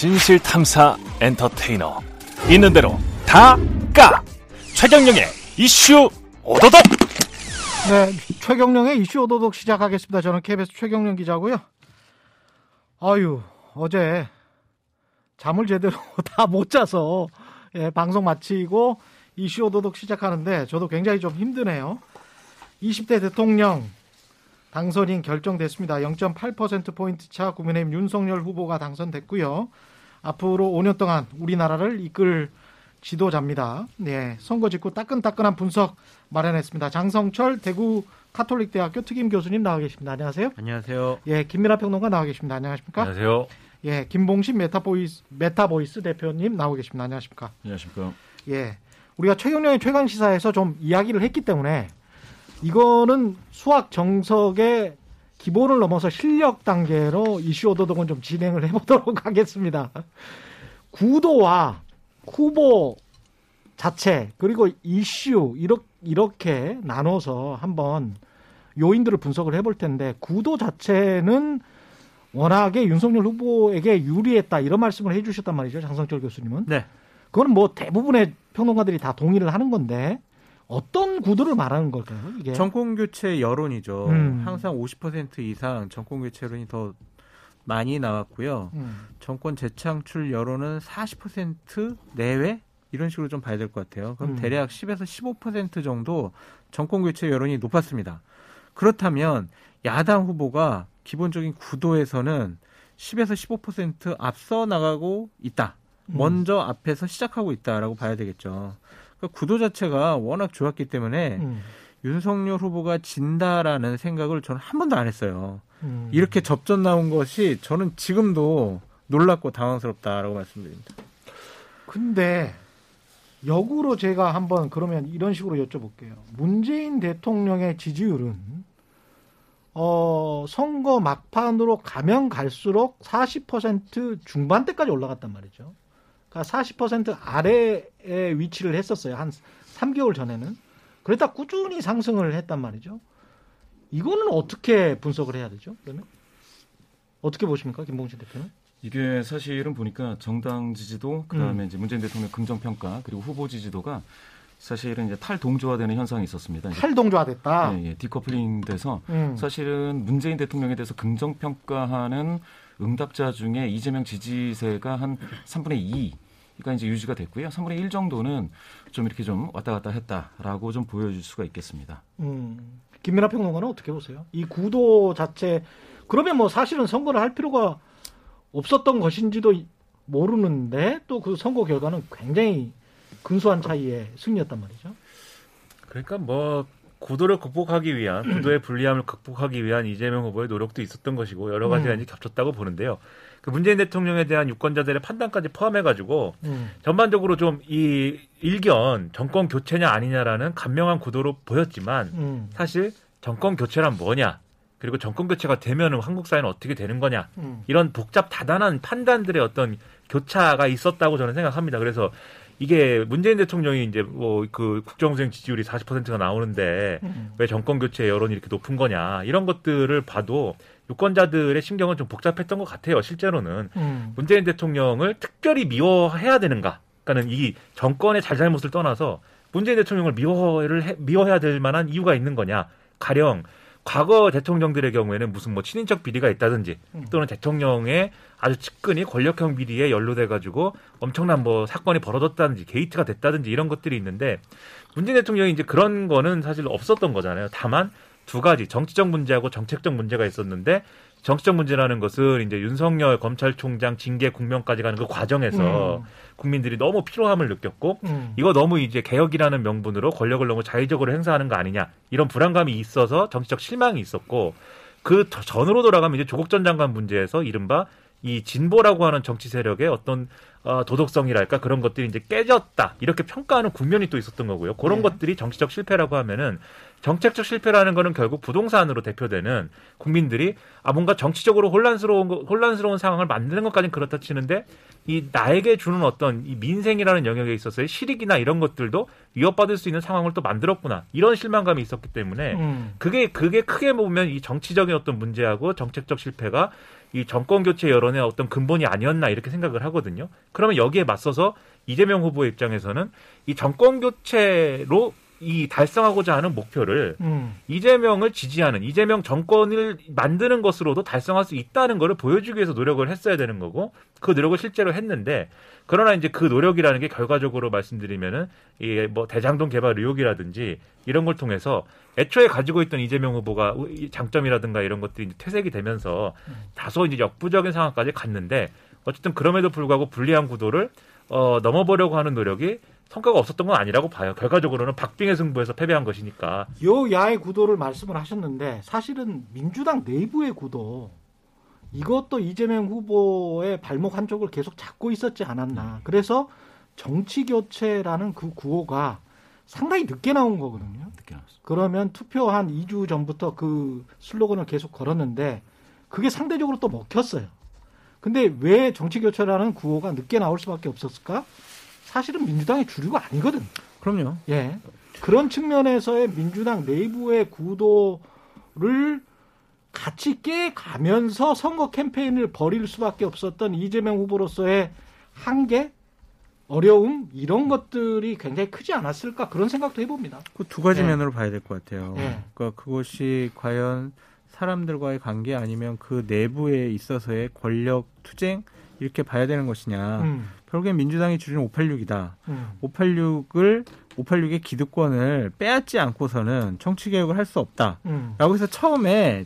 진실 탐사 엔터테이너 있는 대로 다 까 최경영의 이슈 오도독 네, 최경령의 이슈 오도독 시작하겠습니다. 저는 KBS 최경령 기자고요. 아유, 어제 잠을 제대로 다 못 자서 예, 방송 마치고 이슈 오도독 시작하는데 저도 굉장히 좀 힘드네요. 20대 대통령 당선인 결정됐습니다. 0.8%포인트 차 국민의힘 윤석열 후보가 당선됐고요. 앞으로 5년 동안 우리나라를 이끌 지도자입니다. 네, 선거 직후 따끈따끈한 분석 마련했습니다. 장성철 대구 카톨릭대학교 특임 교수님 나와 계십니다. 안녕하세요. 안녕하세요. 예, 김민하 평론가 나와 계십니다. 안녕하십니까? 안녕하세요. 예, 김봉신 메타보이스 메타보이스 대표님 나오고 계십니다. 안녕하십니까? 안녕하십니까? 예. 우리가 최경영의 최강 시사에서 좀 이야기를 했기 때문에 이거는 수학 정석의 기본을 넘어서 실력 단계로 이슈 오도독은 좀 진행을 해보도록 하겠습니다. 구도와 후보 자체 그리고 이슈 이렇게, 이렇게 나눠서 한번 요인들을 분석을 해볼 텐데 구도 자체는 워낙에 윤석열 후보에게 유리했다 이런 말씀을 해주셨단 말이죠 장성철 교수님은. 네. 그건 뭐 대부분의 평론가들이 다 동의를 하는 건데 어떤 구도를 말하는 걸까요? 이게 정권 교체 여론이죠. 음. 항상 50% 이상 정권 교체 여론이 더 많이 나왔고요. 음, 정권 재창출 여론은 40% 내외 이런 식으로 좀 봐야 될 것 같아요. 그럼 음. 대략 10에서 15% 정도 정권 교체 여론이 높았습니다. 그렇다면 야당 후보가 기본적인 구도에서는 10에서 15% 앞서 나가고 있다. 음. 먼저 앞에서 시작하고 있다라고 봐야 되겠죠. 그러니까 구도 자체가 워낙 좋았기 때문에 음, 윤석열 후보가 진다라는 생각을 저는 한 번도 안 했어요. 음. 이렇게 접전 나온 것이 저는 지금도 놀랍고 당황스럽다라고 말씀드립니다. 근데 역으로 제가 한번 그러면 이런 식으로 여쭤볼게요. 문재인 대통령의 지지율은 어 선거 막판으로 가면 갈수록 40% 중반대까지 올라갔단 말이죠. 그러니까 40% 아래에 위치를 했었어요. 한 3개월 전에는. 그러다 꾸준히 상승을 했단 말이죠. 이거는 어떻게 분석을 해야 되죠? 그러면 어떻게 보십니까, 김봉신 대표는? 이게 사실은 보니까 정당 지지도 그다음에 음. 이제 문재인 대통령 긍정 평가 그리고 후보 지지도가 사실은 이제 탈동조화되는 현상이 있었습니다. 탈동조화됐다. 예, 예, 디커플링 돼서 음. 사실은 문재인 대통령에 대해서 긍정 평가하는 응답자 중에 이재명 지지세가 한 3분의 2. 가 이제 유지가 됐고요. 3분의 1 정도는 좀 이렇게 좀 왔다 갔다 했다라고 좀 보여줄 수가 있겠습니다. 음, 김민하 평론가는 어떻게 보세요? 이 구도 자체 그러면 뭐 사실은 선거를 할 필요가 없었던 것인지도 모르는데 또 그 선거 결과는 굉장히 근소한 차이의 승리였단 말이죠. 그러니까 뭐 구도를 극복하기 위한 구도의 불리함을 극복하기 위한 이재명 후보의 노력도 있었던 것이고 여러 가지가 음. 이제 겹쳤다고 보는데요. 그 문재인 대통령에 대한 유권자들의 판단까지 포함해가지고 음, 전반적으로 좀 이 일견 정권 교체냐 아니냐라는 간명한 구도로 보였지만 음, 사실 정권 교체란 뭐냐 그리고 정권 교체가 되면은 한국 사회는 어떻게 되는 거냐 음, 이런 복잡 다단한 판단들의 어떤 교차가 있었다고 저는 생각합니다. 그래서 이게 문재인 대통령이 이제 뭐 그 국정수행 지지율이 40%가 나오는데 음, 왜 정권 교체 여론이 이렇게 높은 거냐 이런 것들을 봐도 유권자들의 신경은 좀 복잡했던 것 같아요. 실제로는 음, 문재인 대통령을 특별히 미워해야 되는가? 그러니까는 이 정권의 잘잘못을 떠나서 문재인 대통령을 미워를 해- 미워해야 될 만한 이유가 있는 거냐? 가령 과거 대통령들의 경우에는 무슨 뭐 친인척 비리가 있다든지 음. 또는 대통령의 아주 측근이 권력형 비리에 연루돼 가지고 엄청난 뭐 사건이 벌어졌다든지 게이트가 됐다든지 이런 것들이 있는데 문재인 대통령이 이제 그런 거는 사실 없었던 거잖아요. 다만 두 가지 정치적 문제하고 정책적 문제가 있었는데 정치적 문제라는 것은 이제 윤석열 검찰총장 징계 국면까지 가는 그 과정에서 음. 국민들이 너무 피로함을 느꼈고 음, 이거 너무 이제 개혁이라는 명분으로 권력을 너무 자의적으로 행사하는 거 아니냐 이런 불안감이 있어서 정치적 실망이 있었고 그 더- 전으로 돌아가면 이제 조국 전 장관 문제에서 이른바 이 진보라고 하는 정치 세력의 어떤 어, 도덕성이랄까 그런 것들이 이제 깨졌다 이렇게 평가하는 국면이 또 있었던 거고요. 그런 네. 것들이 정치적 실패라고 하면은 정책적 실패라는 거는 결국 부동산으로 대표되는 국민들이 아 뭔가 정치적으로 혼란스러운 거- 혼란스러운 상황을 만드는 것까지는 그렇다 치는데 이 나에게 주는 어떤 이 민생이라는 영역에 있어서의 실익이나 이런 것들도 위협받을 수 있는 상황을 또 만들었구나 이런 실망감이 있었기 때문에 음, 그게 그게 크게 보면 이 정치적인 어떤 문제하고 정책적 실패가 이 정권 교체 여론의 어떤 근본이 아니었나 이렇게 생각을 하거든요. 그러면 여기에 맞서서 이재명 후보의 입장에서는 이 정권 교체로 이 달성하고자 하는 목표를 음. 이재명을 지지하는 이재명 정권을 만드는 것으로도 달성할 수 있다는 것을 보여주기 위해서 노력을 했어야 되는 거고 그 노력을 실제로 했는데 그러나 이제 그 노력이라는 게 결과적으로 말씀드리면은 이 뭐 대장동 개발 의혹이라든지 이런 걸 통해서 애초에 가지고 있던 이재명 후보가 이 장점이라든가 이런 것들이 퇴색이 되면서 다소 이제 역부족인 상황까지 갔는데 어쨌든 그럼에도 불구하고 불리한 구도를 어 넘어보려고 하는 노력이 성과가 없었던 건 아니라고 봐요. 결과적으로는 박빙의 승부에서 패배한 것이니까. 요 야의 구도를 말씀을 하셨는데 사실은 민주당 내부의 구도 이것도 이재명 후보의 발목 한쪽을 계속 잡고 있었지 않았나. 그래서 정치 교체라는 그 구호가 상당히 늦게 나온 거거든요. 늦게 나왔습니다. 그러면 투표 한 2주 전부터 그 슬로건을 계속 걸었는데 그게 상대적으로 또 먹혔어요. 근데 왜 정치 교체라는 구호가 늦게 나올 수밖에 없었을까? 사실은 민주당의 주류가 아니거든. 그럼요. 예. 그런 측면에서의 민주당 내부의 구도를 같이 깨가면서 선거 캠페인을 벌일 수밖에 없었던 이재명 후보로서의 한계, 어려움 이런 것들이 굉장히 크지 않았을까 그런 생각도 해봅니다. 그 두 가지 네. 면으로 봐야 될 것 같아요. 네. 그러니까 그것이 과연 사람들과의 관계 아니면 그 내부에 있어서의 권력 투쟁 이렇게 봐야 되는 것이냐. 음, 결국엔 민주당이 주는 586이다. 음, 586을 586의 기득권을 빼앗지 않고서는 정치 개혁을 할 수 없다. 음, 라고 해서 처음에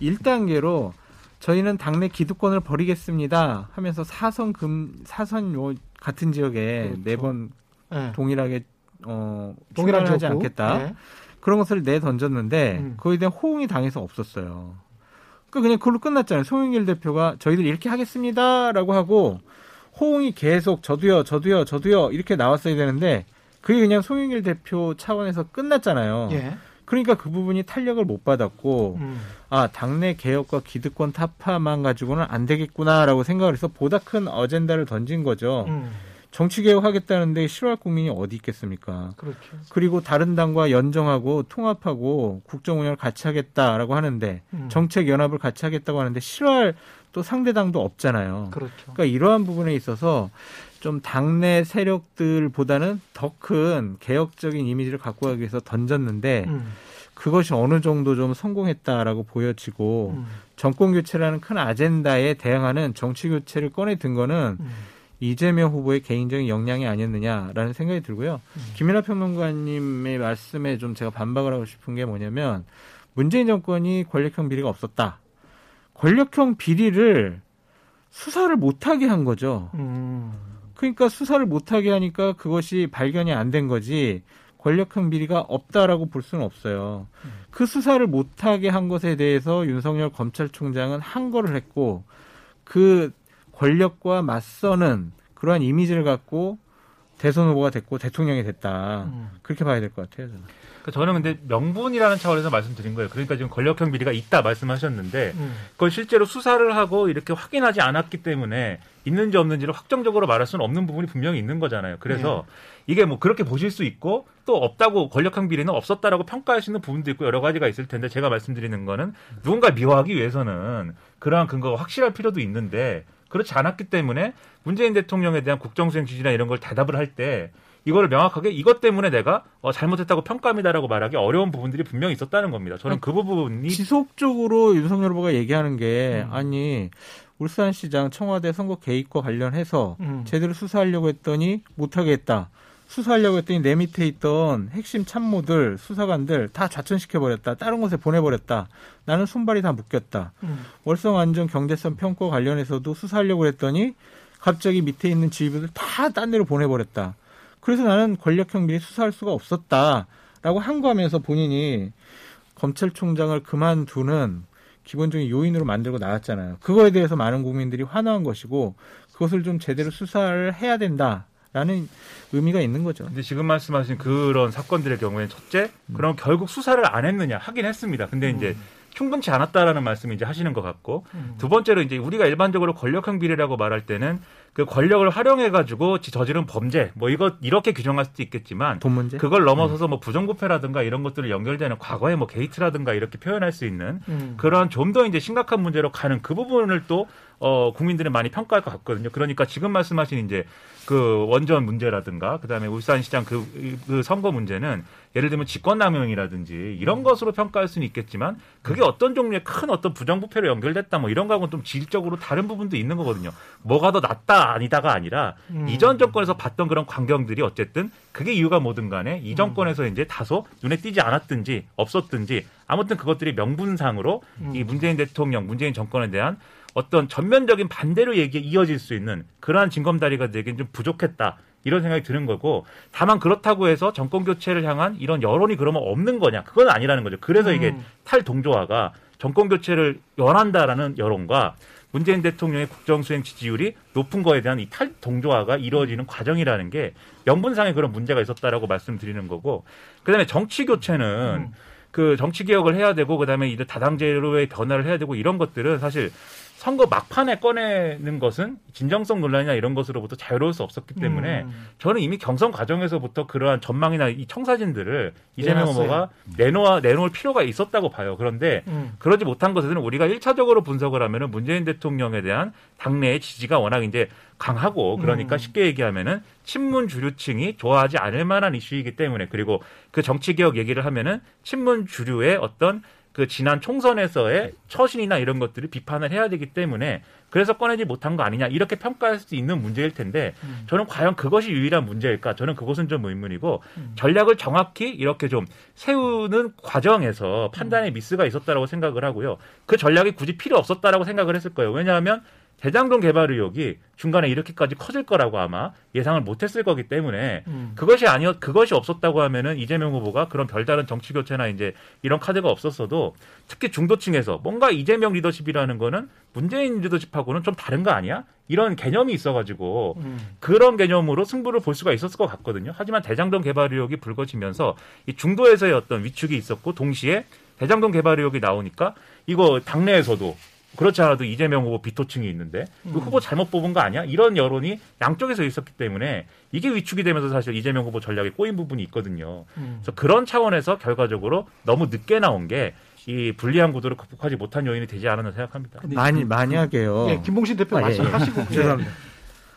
1단계로 저희는 당내 기득권을 버리겠습니다 하면서 사선 금 사선 요 같은 지역에 그렇죠. 네번 예. 동일하게 어 동일한 출마하지 지역구. 않겠다. 예. 그런 것을 내 던졌는데 음. 그거에 대한 호응이 당해서 없었어요. 그 그냥 그걸로 끝났잖아요. 송영길 대표가 저희들 이렇게 하겠습니다라고 하고 호응이 계속 저도요, 저도요, 저도요 이렇게 나왔어야 되는데 그게 그냥 송영길 대표 차원에서 끝났잖아요. 예. 그러니까 그 부분이 탄력을 못 받았고 음, 아 당내 개혁과 기득권 타파만 가지고는 안 되겠구나라고 생각을 해서 보다 큰 어젠다를 던진 거죠. 음, 정치 개혁하겠다는데 싫어할 국민이 어디 있겠습니까? 그렇죠. 그리고 다른 당과 연정하고 통합하고 국정 운영을 같이 하겠다라고 하는데 음, 정책 연합을 같이 하겠다고 하는데 싫어할 또 상대 당도 없잖아요. 그렇죠. 그러니까 이러한 부분에 있어서 좀 당내 세력들보다는 더 큰 개혁적인 이미지를 갖고 가기 위해서 던졌는데 음, 그것이 어느 정도 좀 성공했다라고 보여지고 음, 정권 교체라는 큰 아젠다에 대응하는 정치 교체를 꺼내 든 거는 음, 이재명 후보의 개인적인 역량이 아니었느냐라는 생각이 들고요. 음. 김민하 평론가님의 말씀에 좀 제가 반박을 하고 싶은 게 뭐냐면 문재인 정권이 권력형 비리가 없었다. 권력형 비리를 수사를 못하게 한 거죠. 음, 그러니까 수사를 못하게 하니까 그것이 발견이 안 된 거지 권력형 비리가 없다라고 볼 수는 없어요. 그 수사를 못하게 한 것에 대해서 윤석열 검찰총장은 항거를 했고 그 권력과 맞서는 그러한 이미지를 갖고 대선 후보가 됐고 대통령이 됐다. 음. 그렇게 봐야 될 것 같아요. 저는. 그러니까 저는 근데 명분이라는 차원에서 말씀드린 거예요. 그러니까 지금 권력형 비리가 있다 말씀하셨는데 음. 그걸 실제로 수사를 하고 이렇게 확인하지 않았기 때문에 있는지 없는지를 확정적으로 말할 수는 없는 부분이 분명히 있는 거잖아요. 그래서 이게 뭐 그렇게 보실 수 있고 또 없다고 권력형 비리는 없었다라고 평가할 수 있는 부분도 있고 여러 가지가 있을 텐데 제가 말씀드리는 거는 누군가 미워하기 위해서는 그러한 근거가 확실할 필요도 있는데 그렇지 않았기 때문에 문재인 대통령에 대한 국정수행 지지나 이런 걸 대답을 할때 이거를 명확하게 이것 때문에 내가 어, 잘못했다고 평가합니다라고 말하기 어려운 부분들이 분명히 있었다는 겁니다. 저는 그 부분이 지속적으로 윤석열 후보가 얘기하는 게 음. 아니 울산시장 청와대 선거 개입과 관련해서 음. 제대로 수사하려고 했더니 못하게 했다. 수사하려고 했더니 내 밑에 있던 핵심 참모들, 수사관들 다 좌천시켜버렸다. 다른 곳에 보내버렸다. 나는 손발이 다 묶였다. 음. 월성 안전 경제성 평가 관련해서도 수사하려고 했더니 갑자기 밑에 있는 지휘부들 다 딴 데로 보내버렸다. 그래서 나는 권력형 비리 수사할 수가 없었다라고 항거하면서 본인이 검찰총장을 그만두는 기본적인 요인으로 만들고 나왔잖아요. 그거에 대해서 많은 국민들이 환호한 것이고 그것을 좀 제대로 수사를 해야 된다 라는 의미가 있는 거죠. 근데 지금 말씀하신 그런 사건들의 경우에는 첫째, 그럼 결국 수사를 안 했느냐 하긴 했습니다. 근데 이제 충분치 않았다라는 말씀을 이제 하시는 것 같고 음. 두 번째로 이제 우리가 일반적으로 권력형 비리라고 말할 때는 그 권력을 활용해 가지고 저지른 범죄 뭐 이거 이렇게 규정할 수도 있겠지만 돈 문제? 그걸 넘어서서 뭐 부정부패라든가 이런 것들을 연결되는 과거의 뭐 게이트라든가 이렇게 표현할 수 있는 음. 그런 좀 더 이제 심각한 문제로 가는 그 부분을 또 어, 국민들이 많이 평가할 것 같거든요. 그러니까 지금 말씀하신 이제 그 원전 문제라든가 그다음에 울산시장 그, 그 선거 문제는 예를 들면 직권남용이라든지 이런 것으로 평가할 수는 있겠지만 그게 어떤 종류의 큰 어떤 부정부패로 연결됐다 뭐 이런 거하고는 좀 질적으로 다른 부분도 있는 거거든요. 뭐가 더 낫다 아니다가 아니라 음. 이전 정권에서 봤던 그런 광경들이 어쨌든 그게 이유가 뭐든 간에 이 정권에서 이제 다소 눈에 띄지 않았든지 없었든지 아무튼 그것들이 명분상으로 음. 이 문재인 대통령, 문재인 정권에 대한 어떤 전면적인 반대로 얘기 이어질 수 있는 그러한 징검다리가 되긴 좀 부족했다. 이런 생각이 드는 거고 다만 그렇다고 해서 정권 교체를 향한 이런 여론이 그러면 없는 거냐 그건 아니라는 거죠. 그래서 이게 음. 탈동조화가 정권 교체를 원한다라는 여론과 문재인 대통령의 국정수행 지지율이 높은 거에 대한 이 탈동조화가 이루어지는 과정이라는 게 명분상의 그런 문제가 있었다라고 말씀드리는 거고 그다음에 정치 교체는 음. 그 정치 개혁을 해야 되고 그다음에 이제 다당제로의 변화를 해야 되고 이런 것들은 사실 선거 막판에 꺼내는 것은 진정성 논란이나 이런 것으로부터 자유로울 수 없었기 때문에 음. 저는 이미 경선 과정에서부터 그러한 전망이나 이 청사진들을 이재명. 후보가 내놓아 내놓을 필요가 있었다고 봐요. 그런데 음. 그러지 못한 것에는 우리가 일차적으로 분석을 하면은 문재인 대통령에 대한 당내의 지지가 워낙 이제 강하고 그러니까 음. 쉽게 얘기하면은 친문 주류층이 좋아하지 않을 만한 이슈이기 때문에 그리고 그 정치 개혁 얘기를 하면은 친문 주류의 어떤 그 지난 총선에서의 처신이나 이런 것들을 비판을 해야 되기 때문에 그래서 꺼내지 못한 거 아니냐 이렇게 평가할 수 있는 문제일 텐데 음. 저는 과연 그것이 유일한 문제일까? 저는 그것은 좀 의문이고 음. 전략을 정확히 이렇게 좀 세우는 과정에서 판단에 미스가 있었다라고 생각을 하고요. 그 전략이 굳이 필요 없었다라고 생각을 했을 거예요. 왜냐하면 대장동 개발 의혹이 중간에 이렇게까지 커질 거라고 아마 예상을 못했을 거기 때문에 음. 그것이 아니었 그것이 없었다고 하면은 이재명 후보가 그런 별다른 정치 교체나 이제 이런 카드가 없었어도 특히 중도층에서 뭔가 이재명 리더십이라는 거는 문재인 리더십하고는 좀 다른 거 아니야? 이런 개념이 있어가지고 음. 그런 개념으로 승부를 볼 수가 있었을 것 같거든요. 하지만 대장동 개발 의혹이 불거지면서 이 중도에서의 어떤 위축이 있었고 동시에 대장동 개발 의혹이 나오니까 이거 당내에서도 그렇지 않아도 이재명 후보 비토층이 있는데 그 음. 후보 잘못 뽑은 거 아니야? 이런 여론이 양쪽에서 있었기 때문에 이게 위축이 되면서 사실 이재명 후보 전략에 꼬인 부분이 있거든요. 음. 그래서 그런 차원에서 결과적으로 너무 늦게 나온 게 이 불리한 구도를 극복하지 못한 요인이 되지 않았나 생각합니다. 그- 만약에요. 예, 김봉신 대표 아, 예, 예. 말씀하시고 예. 죄송합니다.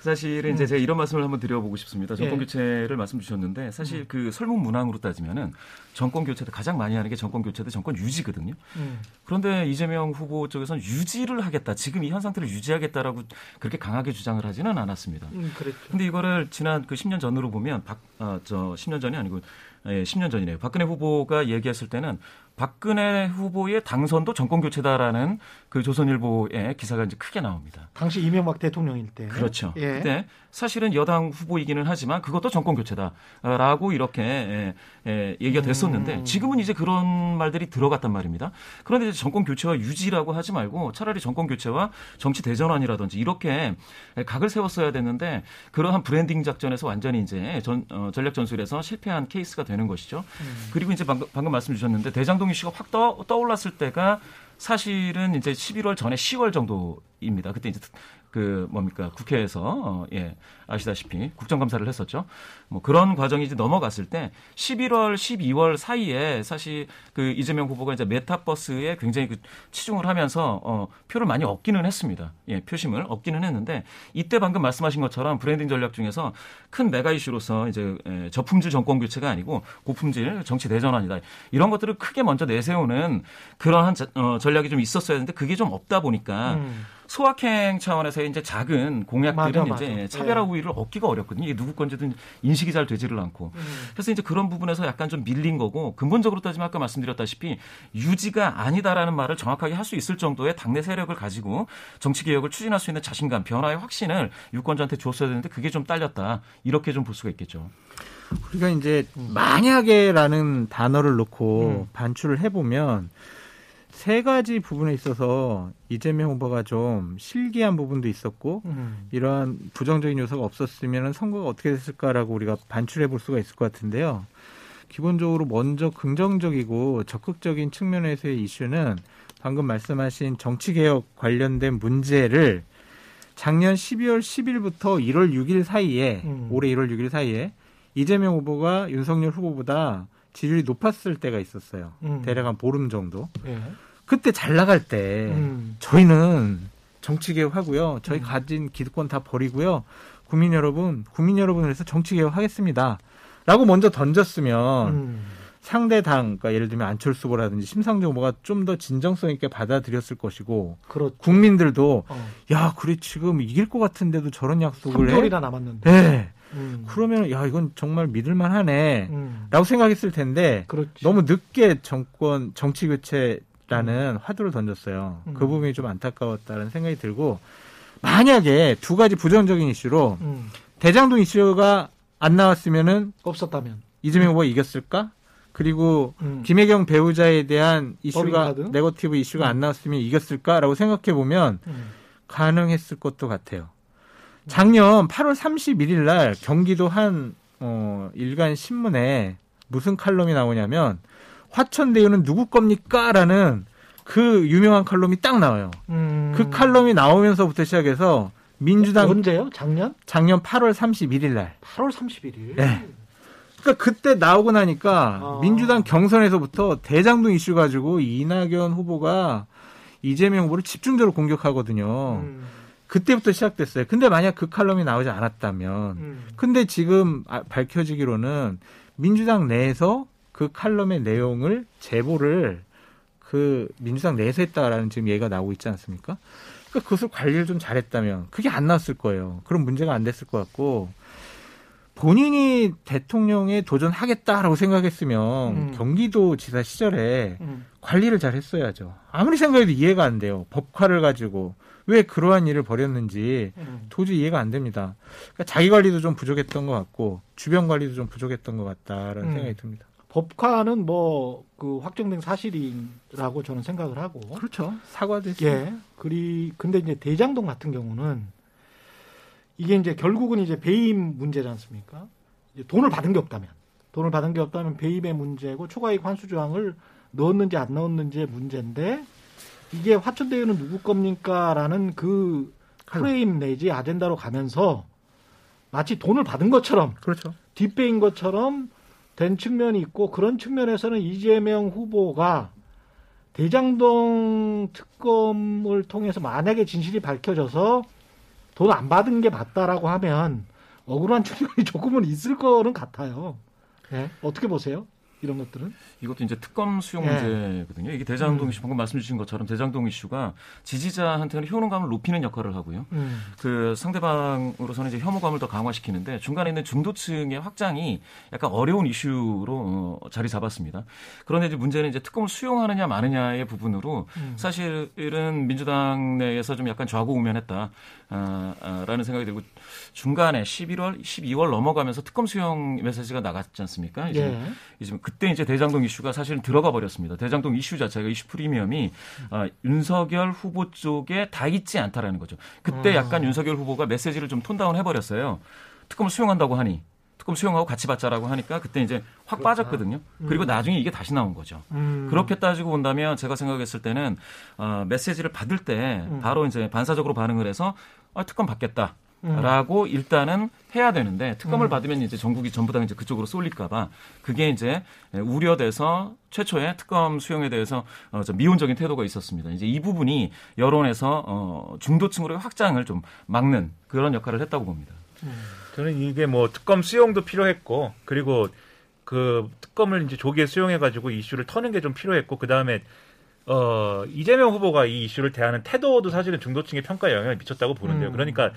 사실은 이제 제가 이런 말씀을 한번 드려보고 싶습니다. 정권 예. 교체를 말씀 주셨는데 사실 그 설문 문항으로 따지면은 정권 교체도 가장 많이 하는 게 정권 교체도 정권 유지거든요. 음. 그런데 이재명 후보 쪽에서는 유지를 하겠다. 지금 이 현 상태를 유지하겠다라고 그렇게 강하게 주장을 하지는 않았습니다. 음, 그랬죠. 근데 이거를 지난 그 10년 전으로 보면 박, 아, 저 10년 전이 아니고 예, 10년 전이네요. 박근혜 후보가 얘기했을 때는 박근혜 후보의 당선도 정권 교체다라는 그 조선일보의 기사가 이제 크게 나옵니다. 당시 이명박 대통령일 때. 그렇죠. 예. 근데 사실은 여당 후보이기는 하지만 그것도 정권 교체다라고 이렇게 예, 예, 얘기가 됐었는데 음. 지금은 이제 그런 말들이 들어갔단 말입니다. 그런데 이제 정권 교체와 유지라고 하지 말고 차라리 정권 교체와 정치 대전환이라든지 이렇게 각을 세웠어야 됐는데 그러한 브랜딩 작전에서 완전히 이제 전, 어, 전략 전술에서 실패한 케이스가 되는 것이죠. 음. 그리고 이제 방금, 방금 말씀 주셨는데 대장 동 이슈가 확 떠, 떠올랐을 때가 사실은 이제 11월 전에 10월 정도입니다. 그때 이제 그 뭡니까 국회에서 어, 예 아시다시피 국정감사를 했었죠. 뭐 그런 과정이 이제 넘어갔을 때 11월, 12월 사이에 사실 그 이재명 후보가 이제 매타버스에 굉장히 그 치중을 하면서 어 표를 많이 얻기는 했습니다. 예 표심을 얻기는 했는데 이때 방금 말씀하신 것처럼 브랜딩 전략 중에서 큰 메가 이슈로서 이제 예, 저품질 정권 교체가 아니고 고품질 정치 대전환이다 이런 것들을 크게 먼저 내세우는 그러한 자- 어, 전략이 좀 있었어야 했는데 그게 좀 없다 보니까 음. 소확행 차원에서의 이제 작은 공약들은 맞아, 이제 맞아. 차별화 예. 우위를 얻기가 어렵거든요. 이게 누구 건지든 인식이 잘 되지를 않고. 음. 그래서 이제 그런 부분에서 약간 좀 밀린 거고 근본적으로 따지면 아까 말씀드렸다시피 유지가 아니다라는 말을 정확하게 할 수 있을 정도의 당내 세력을 가지고 정치 개혁을 추진할 수 있는 자신감, 변화의 확신을 유권자한테 줬어야 되는데 그게 좀 딸렸다. 이렇게 좀 볼 수가 있겠죠. 우리가 이제 만약에라는 단어를 놓고 음. 반출을 해보면 세 가지 부분에 있어서 이재명 후보가 좀 실기한 부분도 있었고 음. 이러한 부정적인 요소가 없었으면 선거가 어떻게 됐을까라고 우리가 반출해 볼 수가 있을 것 같은데요. 기본적으로 먼저 긍정적이고 적극적인 측면에서의 이슈는 방금 말씀하신 정치개혁 관련된 문제를 작년 12월 10일부터 1월 6일 사이에 음. 올해 1월 6일 사이에 이재명 후보가 윤석열 후보보다 지 지율이 높았을 때가 있었어요. 음. 대략 한 보름 정도. 예. 그때 잘 나갈 때 음. 저희는 정치 개혁 하고요. 저희 음. 가진 기득권 다 버리고요. 국민 여러분, 국민 여러분을 위해서 정치 개혁 하겠습니다. 라고 먼저 던졌으면 음. 상대 당, 그러니까 예를 들면 안철수 후보라든지 심상정 후보가 좀 더 진정성 있게 받아들였을 것이고 그렇죠. 국민들도 어. 야, 그래 지금 이길 것 같은데도 저런 약속을 해. 3개월이나 남았는데. 네. 음. 그러면 야, 이건 정말 믿을만 하네. 음. 라고 생각했을 텐데 그렇죠. 너무 늦게 정권 정치 교체라는 화두를 던졌어요. 음. 그 부분이 좀 안타까웠다는 생각이 들고 만약에 두 가지 부정적인 이슈로 음. 대장동 이슈가 안 나왔으면은 없었다면. 이재명 후보가 이겼을까? 그리고 음. 김혜경 배우자에 대한 이슈가? 네거티브 이슈가 음. 안 나왔으면 이겼을까라고 생각해 보면 음. 가능했을 것도 같아요. 작년 8월 31일 날 경기도 한 어, 일간 신문에 무슨 칼럼이 나오냐면 화천대유는 누구 겁니까?라는 그 유명한 칼럼이 딱 나와요. 음. 그 칼럼이 나오면서부터 시작해서 민주당 언제요? 작년? 작년 8월 31일 날. 8월 31일. 네. 그러니까 그때 나오고 나니까 아. 민주당 경선에서부터 대장동 이슈 가지고 이낙연 후보가 이재명 후보를 집중적으로 공격하거든요. 음. 그때부터 시작됐어요. 근데 만약 그 칼럼이 나오지 않았다면, 음. 근데 지금 아- 밝혀지기로는 민주당 내에서 그 칼럼의 내용을 제보를 그 민주당 내에서 했다라는 지금 얘기가 나오고 있지 않습니까? 그러니까 그것을 관리를 좀 잘했다면 그게 안 나왔을 거예요. 그런 문제가 안 됐을 것 같고 본인이 대통령에 도전하겠다라고 생각했으면 음. 경기도 지사 시절에 음. 관리를 잘 했어야죠. 아무리 생각해도 이해가 안 돼요. 법화를 가지고 왜 그러한 일을 벌였는지 음. 도저히 이해가 안 됩니다. 그러니까 자기 관리도 좀 부족했던 것 같고 주변 관리도 좀 부족했던 것 같다라는 음. 생각이 듭니다. 법화는 뭐 그 확정된 사실이라고 저는 생각을 하고. 그렇죠. 했어요. 예. 그리 근데 이제 대장동 같은 경우는 이게 이제 결국은 이제 배임 문제지 않습니까? 이제 돈을 받은 게 없다면 돈을 받은 게 없다면 배임의 문제고 초과이익 환수 조항을 넣었는지 안 넣었는지의 문제인데 이게 화천대유는 누구 겁니까라는 그 프레임 내지 아젠다로 가면서 마치 돈을 받은 것처럼 그렇죠. 뒷배인 것처럼 된 측면이 있고 그런 측면에서는 이재명 후보가 대장동 특검을 통해서 만약에 진실이 밝혀져서 돈 안 받은 게 맞다라고 하면 억울한 측면이 조금은 있을 거는 같아요. 네. 어떻게 보세요? 이런 것들은? 이것도 이제 특검 수용 예. 문제거든요. 이게 대장동 음. 이슈 방금 말씀 주신 것처럼 대장동 이슈가 지지자한테는 효능감을 높이는 역할을 하고요. 음. 그 상대방으로서는 이제 혐오감을 더 강화시키는데 중간에 있는 중도층의 확장이 약간 어려운 이슈로 어, 자리 잡았습니다. 그런데 이제 문제는 이제 특검을 수용하느냐 마느냐의 부분으로 음. 사실은 민주당 내에서 좀 약간 좌고우면했다. 아, 아, 라는 생각이 들고 중간에 11월, 12월 넘어가면서 특검 수용 메시지가 나갔지 않습니까? 이제 예. 이제 그때 이제 대장동 이슈가 사실은 들어가 버렸습니다. 대장동 이슈 자체가 이슈 프리미엄이 아, 윤석열 후보 쪽에 다 있지 않다라는 거죠. 그때 아. 약간 윤석열 후보가 메시지를 좀 톤다운 해버렸어요. 특검을 수용한다고 하니 특검 수용하고 같이 받자라고 하니까 그때 이제 확 빠졌거든요. 그리고 나중에 이게 다시 나온 거죠. 음. 그렇게 따지고 본다면 제가 생각했을 때는 어, 메시지를 받을 때 음. 바로 이제 반사적으로 반응을 해서 아, 특검 받겠다. 음. 라고 일단은 해야 되는데 특검을 음. 받으면 이제 전국이 전부 다 이제 그쪽으로 쏠릴까봐 그게 이제 우려돼서 최초에 특검 수용에 대해서 어, 좀 미온적인 태도가 있었습니다. 이제 이 부분이 여론에서 어, 중도층으로의 확장을 좀 막는 그런 역할을 했다고 봅니다. 저는 이게 뭐 특검 수용도 필요했고 그리고 그 특검을 이제 조기에 수용해가지고 이슈를 터는 게 좀 필요했고 그 다음에 어 이재명 후보가 이 이슈를 대하는 태도도 사실은 중도층의 평가에 영향을 미쳤다고 보는데요. 음. 그러니까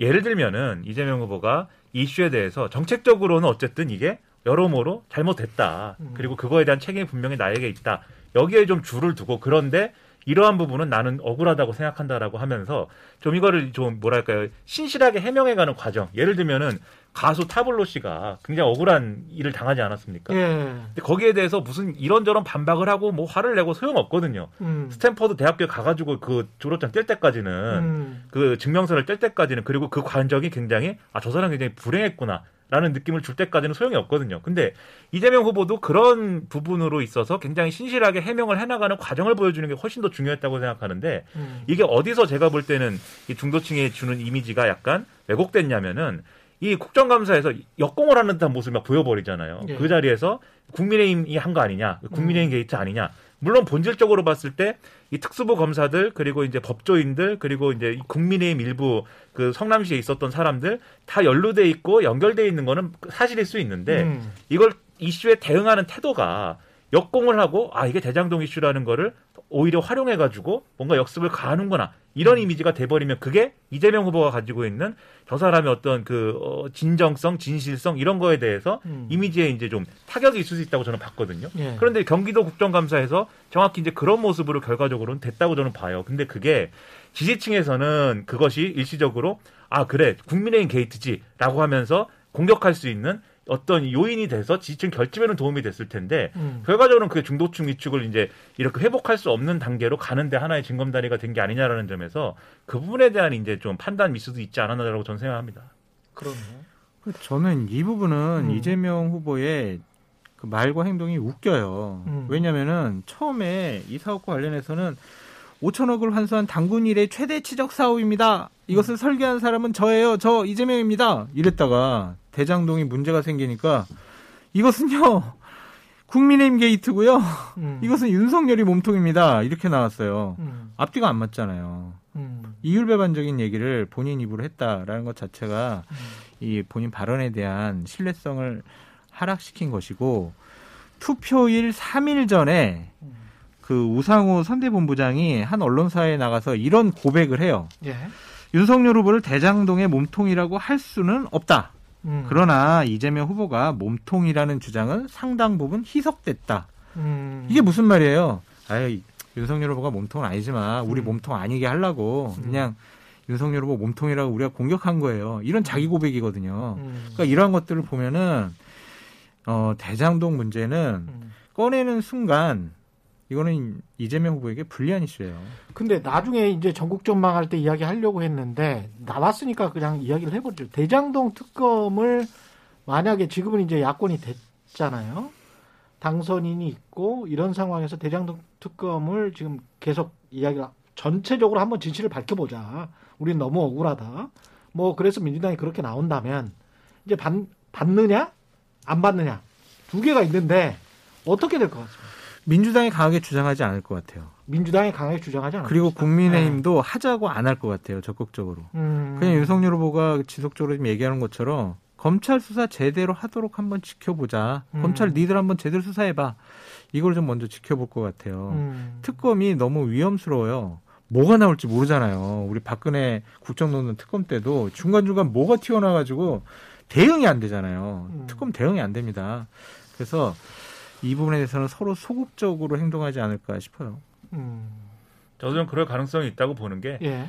예를 들면은 이재명 후보가 이 이슈에 대해서 정책적으로는 어쨌든 이게 여러모로 잘못됐다. 음. 그리고 그거에 대한 책임이 분명히 나에게 있다. 여기에 좀 줄을 두고 그런데 이러한 부분은 나는 억울하다고 생각한다라고 하면서 좀 이거를 좀 뭐랄까요 신실하게 해명해가는 과정. 예를 들면은 가수 타블로 씨가 굉장히 억울한 일을 당하지 않았습니까? 예. 근데 거기에 대해서 무슨 이런저런 반박을 하고 뭐 화를 내고 소용없거든요. 음. 스탠퍼드 대학교에 가가지고 그 졸업장 뗄 때까지는 음. 그 증명서를 뗄 때까지는 그리고 그 과정이 굉장히 아 저 사람 굉장히 불행했구나 라는 느낌을 줄 때까지는 소용이 없거든요. 근데 이재명 후보도 그런 부분으로 있어서 굉장히 신실하게 해명을 해나가는 과정을 보여주는 게 훨씬 더 중요했다고 생각하는데 음. 이게 어디서 제가 볼 때는 이 중도층에 주는 이미지가 약간 왜곡됐냐면은 이 국정감사에서 역공을 하는 듯한 모습을 막 보여버리잖아요. 예. 그 자리에서 국민의힘이 한 거 아니냐, 음. 국민의힘 게이트 아니냐. 물론 본질적으로 봤을 때 이 특수부 검사들 그리고 이제 법조인들 그리고 이제 이 국민의힘 일부 그 성남시에 있었던 사람들 다 연루돼 있고 연결돼 있는 거는 사실일 수 있는데 음. 이걸 이슈에 대응하는 태도가 역공을 하고 아 이게 대장동 이슈라는 거를 오히려 활용해 가지고 뭔가 역습을 가하는구나 이런 이미지가 돼버리면 그게 이재명 후보가 가지고 있는 저 사람의 어떤 그 어, 진정성, 진실성 이런 거에 대해서 음. 이미지에 이제 좀 타격이 있을 수 있다고 저는 봤거든요. 예. 그런데 경기도 국정감사에서 정확히 이제 그런 모습으로 결과적으로는 됐다고 저는 봐요. 근데 그게 지지층에서는 그것이 일시적으로 아 그래 국민의힘 게이트지라고 하면서 공격할 수 있는 어떤 요인이 돼서 지지층 결집에는 도움이 됐을 텐데 음. 결과적으로는 그 중도층 위축을 이제 이렇게 회복할 수 없는 단계로 가는데 하나의 징검다리가 된 게 아니냐라는 점에서 그 부분에 대한 이제 좀 판단 미스도 있지 않았나라고 저는 생각합니다. 그러네요. 저는 이 부분은 음. 이재명 후보의 그 말과 행동이 웃겨요. 음. 왜냐면은 처음에 이 사업과 관련해서는 5천억을 환수한 당군 일의 최대 치적 사업입니다. 이것을 음. 설계한 사람은 저예요. 저 이재명입니다. 이랬다가 대장동이 문제가 생기니까 이것은요. 국민의힘 게이트고요. 음. 이것은 윤석열이 몸통입니다. 이렇게 나왔어요. 음. 앞뒤가 안 맞잖아요. 음. 이율배반적인 얘기를 본인 입으로 했다라는 것 자체가 음. 이 본인 발언에 대한 신뢰성을 하락시킨 것이고 투표일 3일 전에 음. 그 우상호 선대본부장이 한 언론사에 나가서 이런 고백을 해요. 예. 윤석열 후보를 대장동의 몸통이라고 할 수는 없다. 음. 그러나 이재명 후보가 몸통이라는 주장은 상당 부분 희석됐다. 음. 이게 무슨 말이에요? 아이, 윤석열 후보가 몸통은 아니지만 우리 음. 몸통 아니게 하려고 음. 그냥 윤석열 후보 몸통이라고 우리가 공격한 거예요. 이런 자기 고백이거든요. 음. 그러니까 이러한 것들을 보면은 어, 대장동 문제는 음. 꺼내는 순간 이거는 이재명 후보에게 불리한 이슈예요. 근데 나중에 이제 전국 전망할 때 이야기 하려고 했는데 나왔으니까 그냥 이야기를 해버리죠. 대장동 특검을 만약에 지금은 이제 야권이 됐잖아요. 당선인이 있고 이런 상황에서 대장동 특검을 지금 계속 이야기를 전체적으로 한번 진실을 밝혀보자. 우린 너무 억울하다. 뭐 그래서 민주당이 그렇게 나온다면 이제 받, 받느냐 안 받느냐 두 개가 있는데 어떻게 될 것 같습니까? 민주당이 강하게 주장하지 않을 것 같아요. 민주당이 강하게 주장하지 않아요. 그리고 국민의힘도 하자고 안 할 것 같아요. 적극적으로. 음. 그냥 윤석열 후보가 지속적으로 얘기하는 것처럼 검찰 수사 제대로 하도록 한번 지켜보자. 음. 검찰 니들 한번 제대로 수사해봐. 이걸 좀 먼저 지켜볼 것 같아요. 음. 특검이 너무 위험스러워요. 뭐가 나올지 모르잖아요. 우리 박근혜 국정농단 특검 때도 중간중간 뭐가 튀어나와가지고 대응이 안 되잖아요. 음. 특검 대응이 안 됩니다. 그래서 이 부분에 대해서는 서로 소극적으로 행동하지 않을까 싶어요. 음. 저도 좀 그럴 가능성이 있다고 보는 게이 예.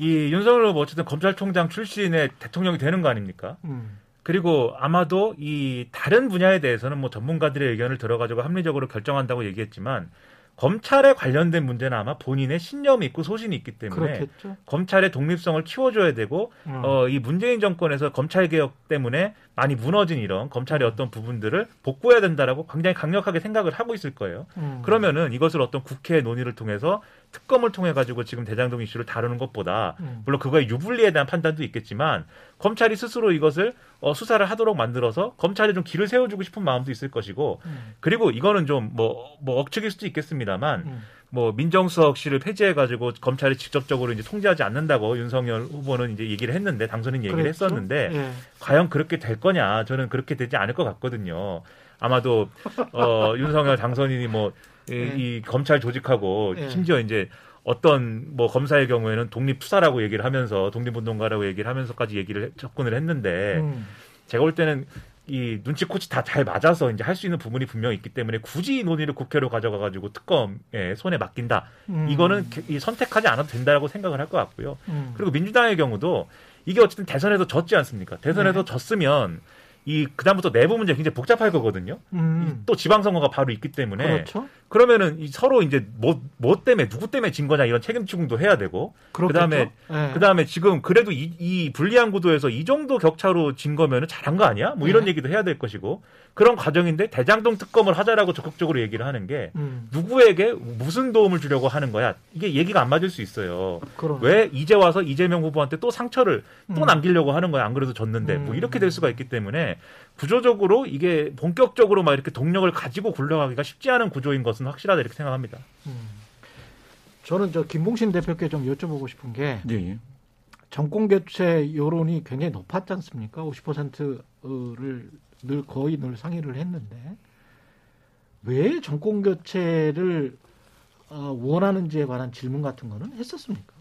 윤석열 후보 어쨌든 검찰총장 출신의 대통령이 되는 거 아닙니까? 음. 그리고 아마도 이 다른 분야에 대해서는 뭐 전문가들의 의견을 들어가지고 합리적으로 결정한다고 얘기했지만 검찰에 관련된 문제는 아마 본인의 신념이 있고 소신이 있기 때문에 그렇겠죠. 검찰의 독립성을 키워줘야 되고 음. 어, 이 문재인 정권에서 검찰 개혁 때문에 많이 무너진 이런 검찰의 어떤 부분들을 복구해야 된다라고 굉장히 강력하게 생각을 하고 있을 거예요. 음. 그러면은 이것을 어떤 국회 논의를 통해서 특검을 통해 가지고 지금 대장동 이슈를 다루는 것보다 음. 물론 그거의 유불리에 대한 판단도 있겠지만 검찰이 스스로 이것을 어, 수사를 하도록 만들어서 검찰에 좀 길을 세워주고 싶은 마음도 있을 것이고 음. 그리고 이거는 좀뭐뭐 억측일 수도 있겠습니다만 음. 뭐 민정수석실을 폐지해 가지고 검찰이 직접적으로 이제 통제하지 않는다고 윤석열 후보는 이제 얘기를 했는데 당선인 얘기를 그랬죠? 했었는데 예. 과연 그렇게 될 거냐 저는 그렇게 되지 않을 것 같거든요. 아마도 어, 윤석열 당선인이 뭐 이 네. 검찰 조직하고 네. 심지어 이제 어떤 뭐 검사의 경우에는 독립 투사라고 얘기를 하면서 독립운동가라고 얘기를 하면서까지 얘기를 해- 접근을 했는데 음. 제가 볼 때는 이 눈치 코치 다 잘 맞아서 이제 할 수 있는 부분이 분명히 있기 때문에 굳이 이 논의를 국회로 가져가 가지고 특검에 손에 맡긴다. 음. 이거는 개- 이 선택하지 않아도 된다라고 생각을 할 것 같고요. 음. 그리고 민주당의 경우도 이게 어쨌든 대선에서 졌지 않습니까? 대선에서 네. 졌으면 이 그다음부터 내부 문제 굉장히 복잡할 거거든요. 음. 또 지방선거가 바로 있기 때문에 그렇죠. 그러면은 이 서로 이제 뭐, 뭐 때문에 누구 때문에 진 거냐 이런 책임 추궁도 해야 되고 그렇겠죠. 그다음에 예. 그다음에 지금 그래도 이, 이 불리한 구도에서 이 정도 격차로 진 거면은 잘한 거 아니야? 뭐 이런 네. 얘기도 해야 될 것이고 그런 과정인데 대장동 특검을 하자라고 적극적으로 얘기를 하는 게 음. 누구에게 무슨 도움을 주려고 하는 거야? 이게 얘기가 안 맞을 수 있어요. 그럼. 왜 이제 와서 이재명 후보한테 또 상처를 또 음. 남기려고 하는 거야? 안 그래도 졌는데 뭐 음. 이렇게 될 수가 있기 때문에 구조적으로 이게 본격적으로 막 이렇게 동력을 가지고 굴러가기가 쉽지 않은 구조인 것은 확실하다 이렇게 생각합니다. 음. 저는 저 김봉신 대표께 좀 여쭤보고 싶은 게 예, 예. 정권 교체 여론이 굉장히 높았지 않습니까? 50%를 늘 거의 늘 상의를 했는데 왜 정권 교체를 어, 원하는지에 관한 질문 같은 거는 했었습니까?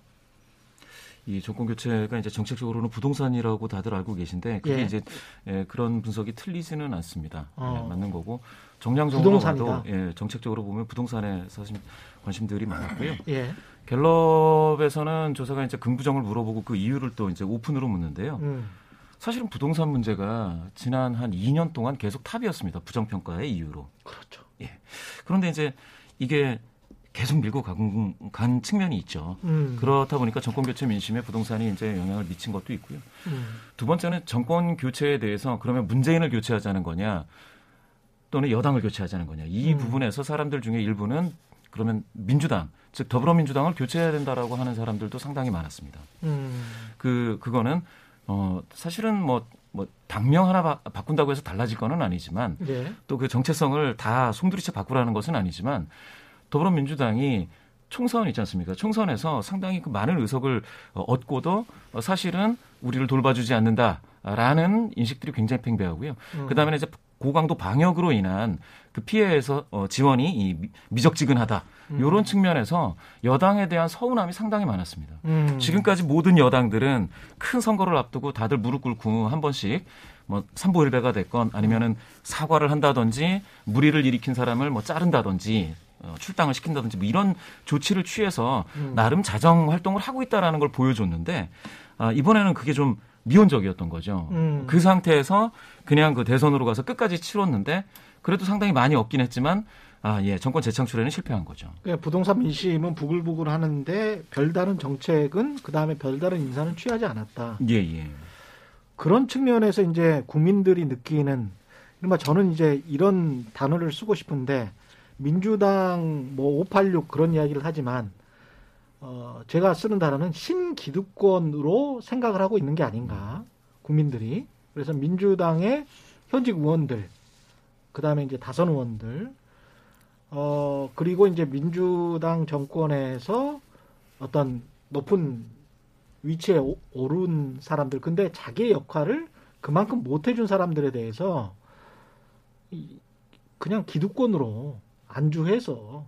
이 정권 교체가 이제 정책적으로는 부동산이라고 다들 알고 계신데 그게 예. 이제 예, 그런 분석이 틀리지는 않습니다. 어. 예, 맞는 거고 정량적으로. 봐도 예, 정책적으로 보면 부동산에 사실 관심들이 많았고요. 예. 갤럽에서는 조사가 이제 긍부정을 물어보고 그 이유를 또 이제 오픈으로 묻는데요. 음. 사실은 부동산 문제가 지난 한 2년 동안 계속 탑이었습니다. 부정평가의 이유로. 그렇죠. 그런데 이제 이게 계속 밀고 간, 간 측면이 있죠. 음. 그렇다 보니까 정권 교체 민심에 부동산이 이제 영향을 미친 것도 있고요. 음. 두 번째는 정권 교체에 대해서 그러면 문재인을 교체하자는 거냐 또는 여당을 교체하자는 거냐 이 음. 부분에서 사람들 중에 일부는 그러면 민주당 즉 더불어민주당을 교체해야 된다라고 하는 사람들도 상당히 많았습니다. 음. 그 그거는 어 사실은 뭐뭐 당명 하나 바, 바꾼다고 해서 달라질 거는 아니지만 예. 또그 정체성을 다 송두리째 바꾸라는 것은 아니지만 더불어민주당이 총선 있지 않습니까? 총선에서 상당히 그 많은 의석을 어, 얻고도 어, 사실은 우리를 돌봐주지 않는다라는 인식들이 굉장히 팽배하고요. 음. 그다음에 이제 고강도 방역으로 인한 그 피해에서 어, 지원이 이 미- 미적지근하다. 음. 이런 측면에서 여당에 대한 서운함이 상당히 많았습니다. 음. 지금까지 모든 여당들은 큰 선거를 앞두고 다들 무릎 꿇고 한 번씩 뭐 삼보일배가 됐건 아니면은 사과를 한다든지 무리를 일으킨 사람을 뭐 자른다든지 어, 출당을 시킨다든지 뭐 이런 조치를 취해서 음. 나름 자정 활동을 하고 있다라는 걸 보여줬는데 아, 이번에는 그게 좀 미온적이었던 거죠. 음. 그 상태에서 그냥 그 대선으로 가서 끝까지 치렀는데 그래도 상당히 많이 얻긴 했지만 아, 예, 정권 재창출에는 실패한 거죠. 그러니까 부동산 민심은 부글부글 하는데 별다른 정책은 그 다음에 별다른 인사는 취하지 않았다. 예, 예. 그런 측면에서 이제 국민들이 느끼는 이른바 저는 이제 이런 단어를 쓰고 싶은데 민주당 뭐 586 그런 이야기를 하지만 어 제가 쓰는 단어는 신기득권으로 생각을 하고 있는 게 아닌가 국민들이. 그래서 민주당의 현직 의원들 그 다음에 이제 다선 의원들 어 그리고 이제 민주당 정권에서 어떤 높은 위치에 오- 오른 사람들 근데 자기의 역할을 그만큼 못 해준 사람들에 대해서 이- 그냥 기득권으로 안주해서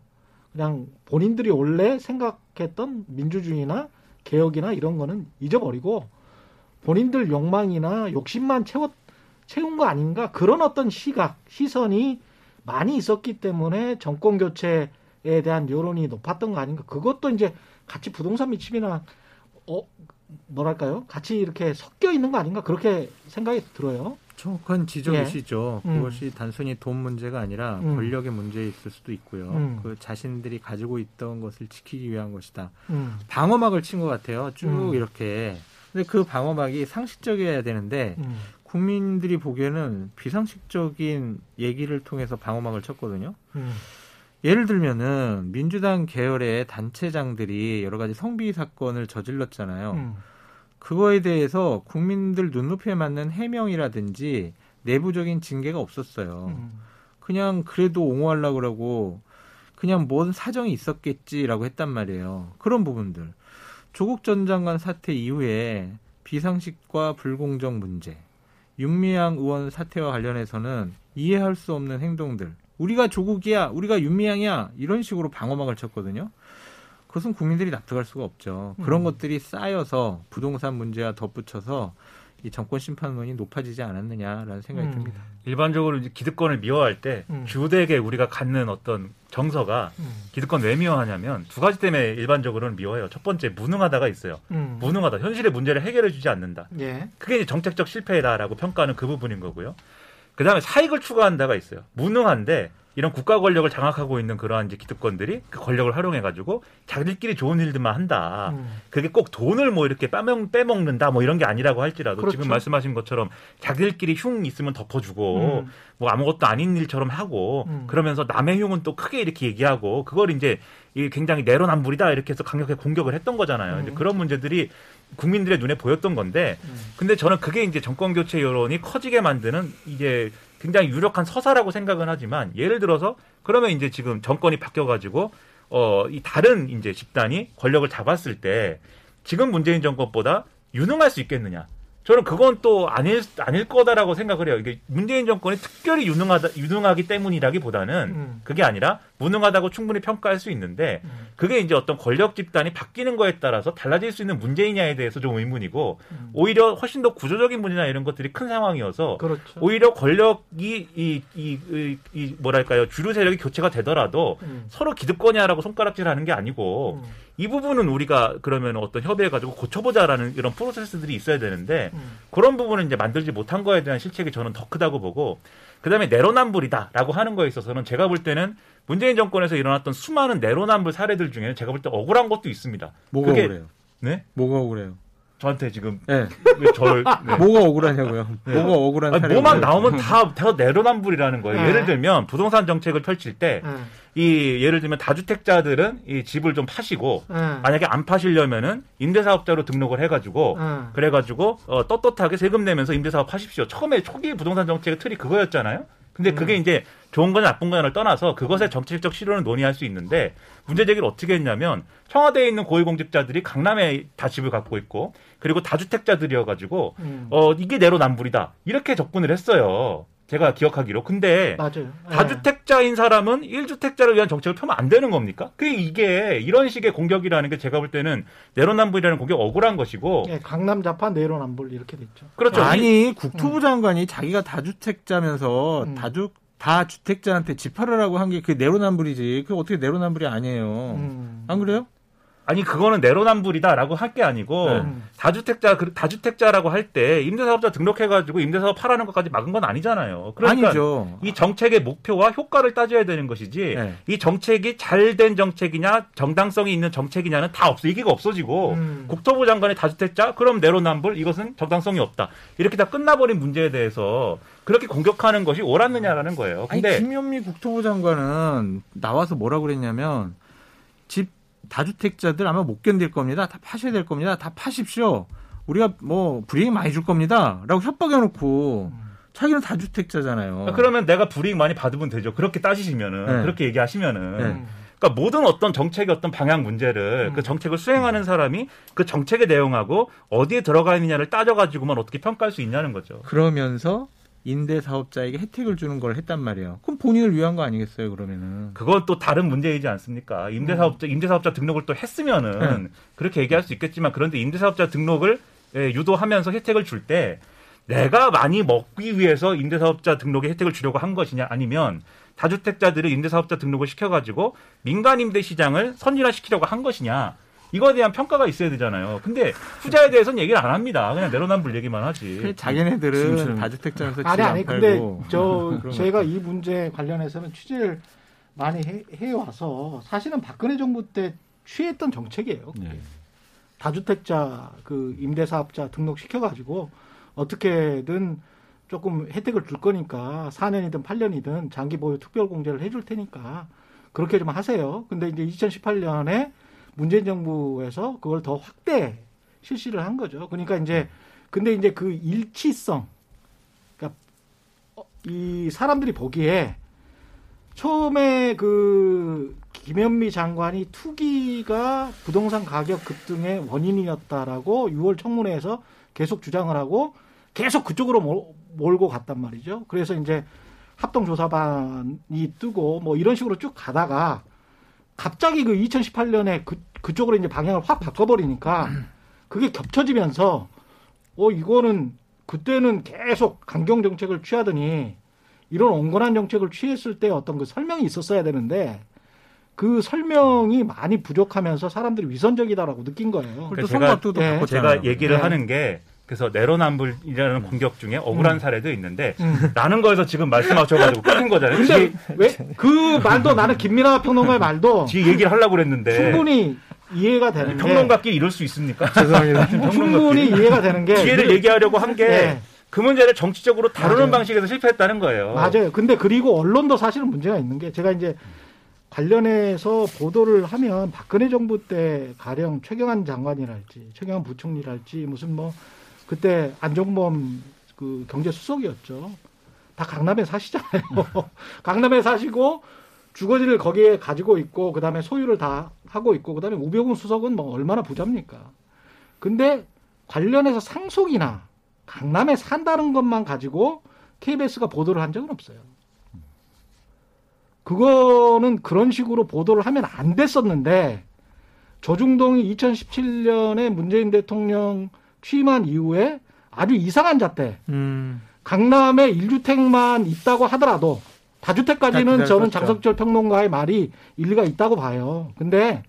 그냥 본인들이 원래 생각했던 민주주의나 개혁이나 이런 거는 잊어버리고 본인들 욕망이나 욕심만 채웠 채운 거 아닌가? 그런 어떤 시각 시선이 많이 있었기 때문에 정권 교체에 대한 여론이 높았던 거 아닌가? 그것도 이제 같이 부동산 미침이나 어 뭐랄까요? 같이 이렇게 섞여 있는 거 아닌가? 그렇게 생각이 들어요. 정확한 지적이시죠. 예. 음. 그것이 단순히 돈 문제가 아니라 음. 권력의 문제 있을 수도 있고요. 음. 그 자신들이 가지고 있던 것을 지키기 위한 것이다. 음. 방어막을 친 것 같아요. 쭉 음. 이렇게. 근데 그 방어막이 상식적이어야 되는데 음. 국민들이 보기에는 비상식적인 얘기를 통해서 방어막을 쳤거든요. 음. 예를 들면은 민주당 계열의 단체장들이 여러 가지 성비 사건을 저질렀잖아요. 음. 그거에 대해서 국민들 눈높이에 맞는 해명이라든지 내부적인 징계가 없었어요. 음. 그냥 그래도 옹호하려고 그러고 그냥 뭔 사정이 있었겠지라고 했단 말이에요. 그런 부분들. 조국 전 장관 사태 이후에 비상식과 불공정 문제, 윤미향 의원 사태와 관련해서는 이해할 수 없는 행동들. 우리가 조국이야, 우리가 윤미향이야 이런 식으로 방어막을 쳤거든요. 그것은 국민들이 납득할 수가 없죠. 그런 음. 것들이 쌓여서 부동산 문제와 덧붙여서 이 정권 심판론이 높아지지 않았느냐라는 생각이 음. 듭니다. 일반적으로 이제 기득권을 미워할 때 음. 주되게 우리가 갖는 어떤 정서가 음. 기득권 왜 미워하냐면 두 가지 때문에 일반적으로는 미워해요. 첫 번째 무능하다가 있어요. 음. 무능하다. 현실의 문제를 해결해 주지 않는다. 예. 그게 이제 정책적 실패다라고 평가하는 그 부분인 거고요. 그 다음에 사익을 추구한다가 있어요. 무능한데 이런 국가 권력을 장악하고 있는 그러한 이제 기득권들이 그 권력을 활용해 가지고 자기들끼리 좋은 일들만 한다. 음. 그게 꼭 돈을 뭐 이렇게 빼먹, 빼먹는다 뭐 이런 게 아니라고 할지라도 그렇죠. 지금 말씀하신 것처럼 자기들끼리 흉 있으면 덮어주고 음. 뭐 아무것도 아닌 일처럼 하고 음. 그러면서 남의 흉은 또 크게 이렇게 얘기하고 그걸 이제 이 굉장히 내로남불이다 이렇게 해서 강력하게 공격을 했던 거잖아요. 음. 이제 그런 문제들이 국민들의 눈에 보였던 건데 음. 근데 저는 그게 이제 정권 교체 여론이 커지게 만드는 이제 굉장히 유력한 서사라고 생각은 하지만 예를 들어서 그러면 이제 지금 정권이 바뀌어 가지고 어 이 다른 이제 집단이 권력을 잡았을 때 지금 문재인 정권보다 유능할 수 있겠느냐? 저는 그건 또 아닐 아닐 거다라고 생각을 해요. 이게 문재인 정권이 특별히 유능하다 유능하기 때문이라기보다는 음. 그게 아니라 무능하다고 충분히 평가할 수 있는데 음. 그게 이제 어떤 권력 집단이 바뀌는 거에 따라서 달라질 수 있는 문제이냐에 대해서 좀 의문이고 음. 오히려 훨씬 더 구조적인 문제나 이런 것들이 큰 상황이어서 그렇죠. 오히려 권력이 이, 이, 이, 이 뭐랄까요 주류 세력이 교체가 되더라도 음. 서로 기득권이야라고 손가락질하는 게 아니고 음. 이 부분은 우리가 그러면 어떤 협의해 가지고 고쳐보자라는 이런 프로세스들이 있어야 되는데 음. 그런 부분은 이제 만들지 못한 거에 대한 실책이 저는 더 크다고 보고 그다음에 내로남불이다라고 하는 거에 있어서는 제가 볼 때는 문재인 정권에서 일어났던 수많은 내로남불 사례들 중에는 제가 볼 때 억울한 것도 있습니다. 뭐가 그게- 억울해요? 네? 뭐가 억울해요? 저한테 지금 네. 왜 저를 네. 뭐가 억울하냐고요? 네. 뭐가 억울한 아니, 뭐만? 나오면 다, 다 내로남불이라는 거예요. 네. 예를 들면 부동산 정책을 펼칠 때이 예. 예를 들면 다주택자들은 이 집을 좀 파시고 예. 만약에 안 파시려면은 임대사업자로 등록을 해가지고 예. 그래가지고 어, 떳떳하게 세금 내면서 임대사업 하십시오. 처음에 초기 부동산 정책의 틀이 그거였잖아요. 근데 그게 음. 이제 좋은 거냐 나쁜 거냐를 떠나서 그것의 정책적 실효는 논의할 수 있는데 문제 제기를 어떻게 했냐면 청와대에 있는 고위공직자들이 강남에 다 집을 갖고 있고 그리고 다주택자들이어가지고 음. 어 이게 내로남불이다 이렇게 접근을 했어요. 제가 기억하기로. 근데 맞아요. 예. 다주택자인 사람은 1주택자를 위한 정책을 펴면 안 되는 겁니까? 그게 이게 이런 식의 공격이라는 게 제가 볼 때는 내로남불이라는 공격 억울한 것이고 예, 강남 자파 내로남불 이렇게 됐죠. 그렇죠. 아니 국토부 장관이 자기가 다주택자면서 음. 다주 다 주택자한테 집하라고 한 게 그 내로남불이지. 그게 어떻게 내로남불이 아니에요. 음. 안 그래요? 아니 그거는 내로남불이다라고 할 게 아니고 네. 음. 다주택자 그- 다주택자라고 할 때 임대사업자 등록해가지고 임대사업 파라는 것까지 막은 건 아니잖아요. 그러니까 아니죠. 이 정책의 목표와 효과를 따져야 되는 것이지 네. 이 정책이 잘 된 정책이냐 정당성이 있는 정책이냐는 다 없어 이기가 없어지고 음. 국토부 장관의 다주택자 그럼 내로남불 이것은 정당성이 없다 이렇게 다 끝나버린 문제에 대해서 그렇게 공격하는 것이 옳았느냐라는 거예요. 아니 근데 김현미 국토부 장관은 나와서 뭐라 그랬냐면 집 다주택자들 아마 못 견딜 겁니다. 다 파셔야 될 겁니다. 다 파십시오. 우리가 뭐 불이익 많이 줄 겁니다.라고 협박해놓고 자기는 다주택자잖아요. 아, 그러면 내가 불이익 많이 받으면 되죠. 그렇게 따지시면은 네. 그렇게 얘기하시면은 네. 그러니까 모든 어떤 정책의 어떤 방향 문제를 음. 그 정책을 수행하는 사람이 그 정책의 내용하고 어디에 들어가 있느냐를 따져가지고만 어떻게 평가할 수 있냐는 거죠. 그러면서 임대 사업자에게 혜택을 주는 걸 했단 말이에요. 그럼 본인을 위한 거 아니겠어요, 그러면은. 그건 또 다른 문제이지 않습니까? 임대 사업자 임대 사업자 등록을 또 했으면은 네. 그렇게 얘기할 수 있겠지만 그런데 임대 사업자 등록을 예, 유도하면서 혜택을 줄 때 내가 많이 먹기 위해서 임대 사업자 등록에 혜택을 주려고 한 것이냐 아니면 다주택자들을 임대 사업자 등록을 시켜 가지고 민간 임대 시장을 선진화시키려고 한 것이냐 이거에 대한 평가가 있어야 되잖아요. 근데 후자에 대해서는 얘기를 안 합니다. 그냥 내로남불 얘기만 하지. 그 자기네들은 지금 다주택자면서 아니 아니 근데 팔고 저 제가 이 문제 관련해서는 취재를 많이 해, 해와서 사실은 박근혜 정부 때 취했던 정책이에요. 네. 다주택자 그 임대사업자 등록 시켜가지고 어떻게든 조금 혜택을 줄 거니까 4년이든 8년이든 장기 보유 특별 공제를 해줄 테니까 그렇게 좀 하세요. 근데 이제 2018년에 문재인 정부에서 그걸 더 확대 실시를 한 거죠. 그러니까 이제 근데 이제 그 일치성, 그러니까 어, 이 사람들이 보기에 처음에 그 김현미 장관이 투기가 부동산 가격 급등의 원인이었다라고 6월 청문회에서 계속 주장을 하고 계속 그쪽으로 몰- 몰고 갔단 말이죠. 그래서 이제 합동조사반이 뜨고 뭐 이런 식으로 쭉 가다가 갑자기 그 2018년에 그, 그쪽으로 이제 방향을 확 바꿔버리니까 그게 겹쳐지면서 어, 이거는 그때는 계속 강경 정책을 취하더니 이런 온건한 정책을 취했을 때 어떤 그 설명이 있었어야 되는데 그 설명이 많이 부족하면서 사람들이 위선적이다라고 느낀 거예요. 또 제가- 예. 제가 얘기를 네. 하는 게 그래서 내로남불이라는 공격 중에 억울한 사례도 있는데 음. 라는 거에서 지금 말씀하셔가지고 끊은 거잖아요. 근데 왜 그 말도 나는 김민아 평론가의 말도 뒤에 얘기를 하려고 그랬는데 충분히 이해가 되는 게 평론가끼리 이럴 수 있습니까? 죄송합니다. 충분히 이해가 되는 게 기회를 얘기하려고 한게 네. 그 문제를 정치적으로 다루는 맞아요. 방식에서 실패했다는 거예요. 맞아요. 근데 그리고 언론도 사실은 문제가 있는 게 제가 이제 관련해서 보도를 하면 박근혜 정부 때 가령 최경환 장관이랄지 최경환 부총리랄지 무슨 뭐 그때 안종범 그 경제수석이었죠. 다 강남에 사시잖아요. 강남에 사시고 주거지를 거기에 가지고 있고 그다음에 소유를 다 하고 있고 그다음에 우병우 수석은 뭐 얼마나 부자입니까? 근데 관련해서 상속이나 강남에 산다는 것만 가지고 KBS가 보도를 한 적은 없어요. 그거는 그런 식으로 보도를 하면 안 됐었는데 조중동이 2017년에 문재인 대통령 취임한 이후에 아주 이상한 잣대 음, 강남에 1주택만 있다고 하더라도 다주택까지는 다 저는. 장석철 평론가의 말이 일리가 있다고 봐요. 근데